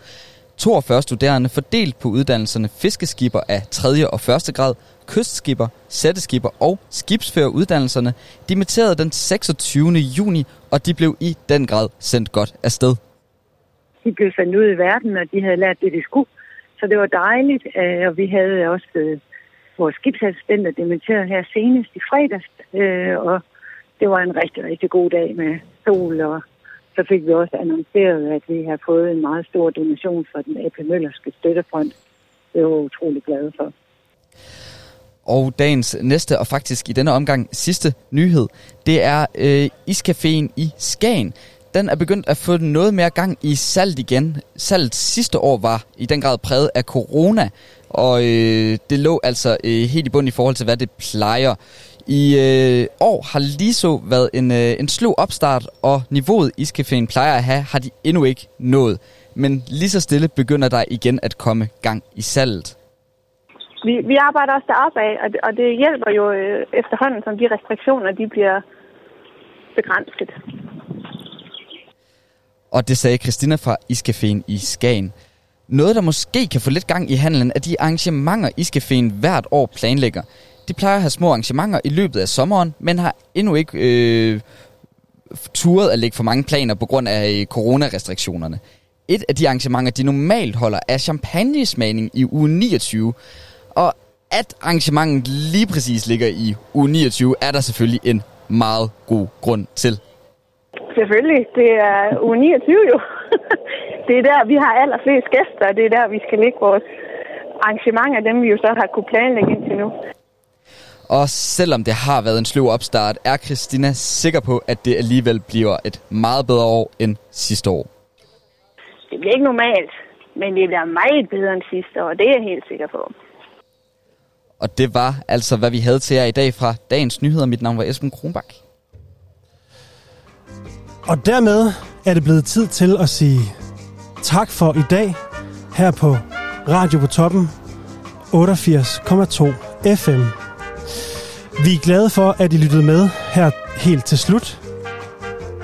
42 studerende fordelt på uddannelserne fiskeskibber af 3. og 1. grad, kystskibber, sætteskiber og skibsføreruddannelserne dimitterede den 26. juni, og de blev i den grad sendt godt afsted. De blev sendt ud i verden, og de havde lært det, de skulle. Så det var dejligt, øh, og vi havde også øh, vores skibsassistenter dimitteret her senest i fredags, øh, og det var en rigtig, rigtig god dag med sol, og så fik vi også annonceret, at vi har fået en meget stor donation fra den AP Møllerske Støttefond. Det var utrolig glade for. Og dagens næste, og faktisk i denne omgang sidste nyhed, det er øh, Iscaféen i Skagen. Den er begyndt at få noget mere gang i salg igen. Salget sidste år var i den grad præget af corona, og øh, det lå altså øh, helt i bund i forhold til, hvad det plejer. I øh, år har lige så været en, øh, en slå opstart, og niveauet Iscaféen plejer at have, har de endnu ikke nået. Men lige så stille begynder der igen at komme gang i salget. Vi, vi arbejder også deroppe af, og det, og det hjælper jo øh, efterhånden, som de restriktioner de bliver begrænset. Og det sagde Christina fra Iscaféen i Skagen. Noget, der måske kan få lidt gang i handelen, er de arrangementer, Iscaféen hvert år planlægger. De plejer at have små arrangementer i løbet af sommeren, men har endnu ikke øh, turet at lægge for mange planer på grund af øh, coronarestriktionerne. Et af de arrangementer, de normalt holder, er champagnesmagning i uge 29. Og at arrangementet lige præcis ligger i uge 29, er der selvfølgelig en meget god grund til. Selvfølgelig. Det er uge 29 jo. *laughs* det er der, vi har allerflest gæster, og det er der, vi skal lægge vores arrangementer, dem vi jo så har kunne planlægge indtil nu. Og selvom det har været en sløv opstart, er Christina sikker på, at det alligevel bliver et meget bedre år end sidste år. Det bliver ikke normalt, men det bliver meget bedre end sidste år, det er jeg helt sikker på. Og det var altså, hvad vi havde til jer i dag fra Dagens Nyheder. Mit navn var Esben Kronbak. Og dermed er det blevet tid til at sige tak for i dag her på Radio på Toppen 88,2 FM. Vi er glade for, at I lyttede med her helt til slut.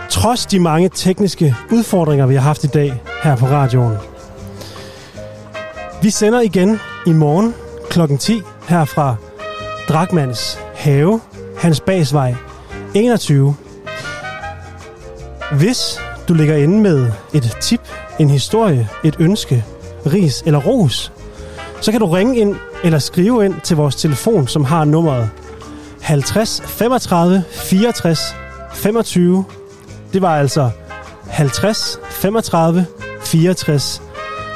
Trods de mange tekniske udfordringer, vi har haft i dag her på radioen. Vi sender igen i morgen kl. 10 her fra Drakmans Have, Hans Basvej 21. Hvis du ligger inde med et tip, en historie, et ønske, ris eller ros, så kan du ringe ind eller skrive ind til vores telefon, som har nummeret 50 35 64 25. Det var altså 50 35 64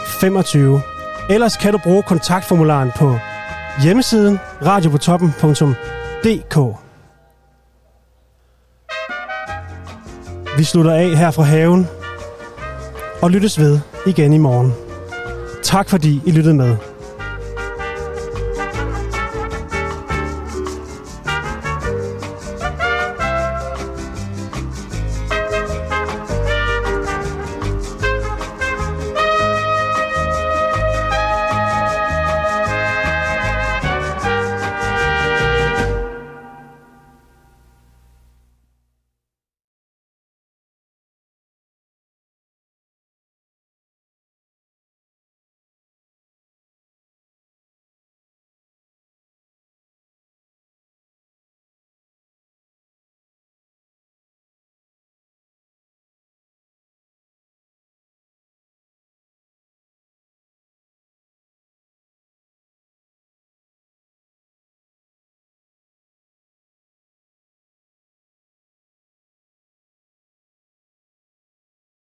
25. Ellers kan du bruge kontaktformularen på hjemmesiden radiopotoppen.dk. Vi slutter af her fra haven og lyttes ved igen i morgen. Tak fordi I lyttede med.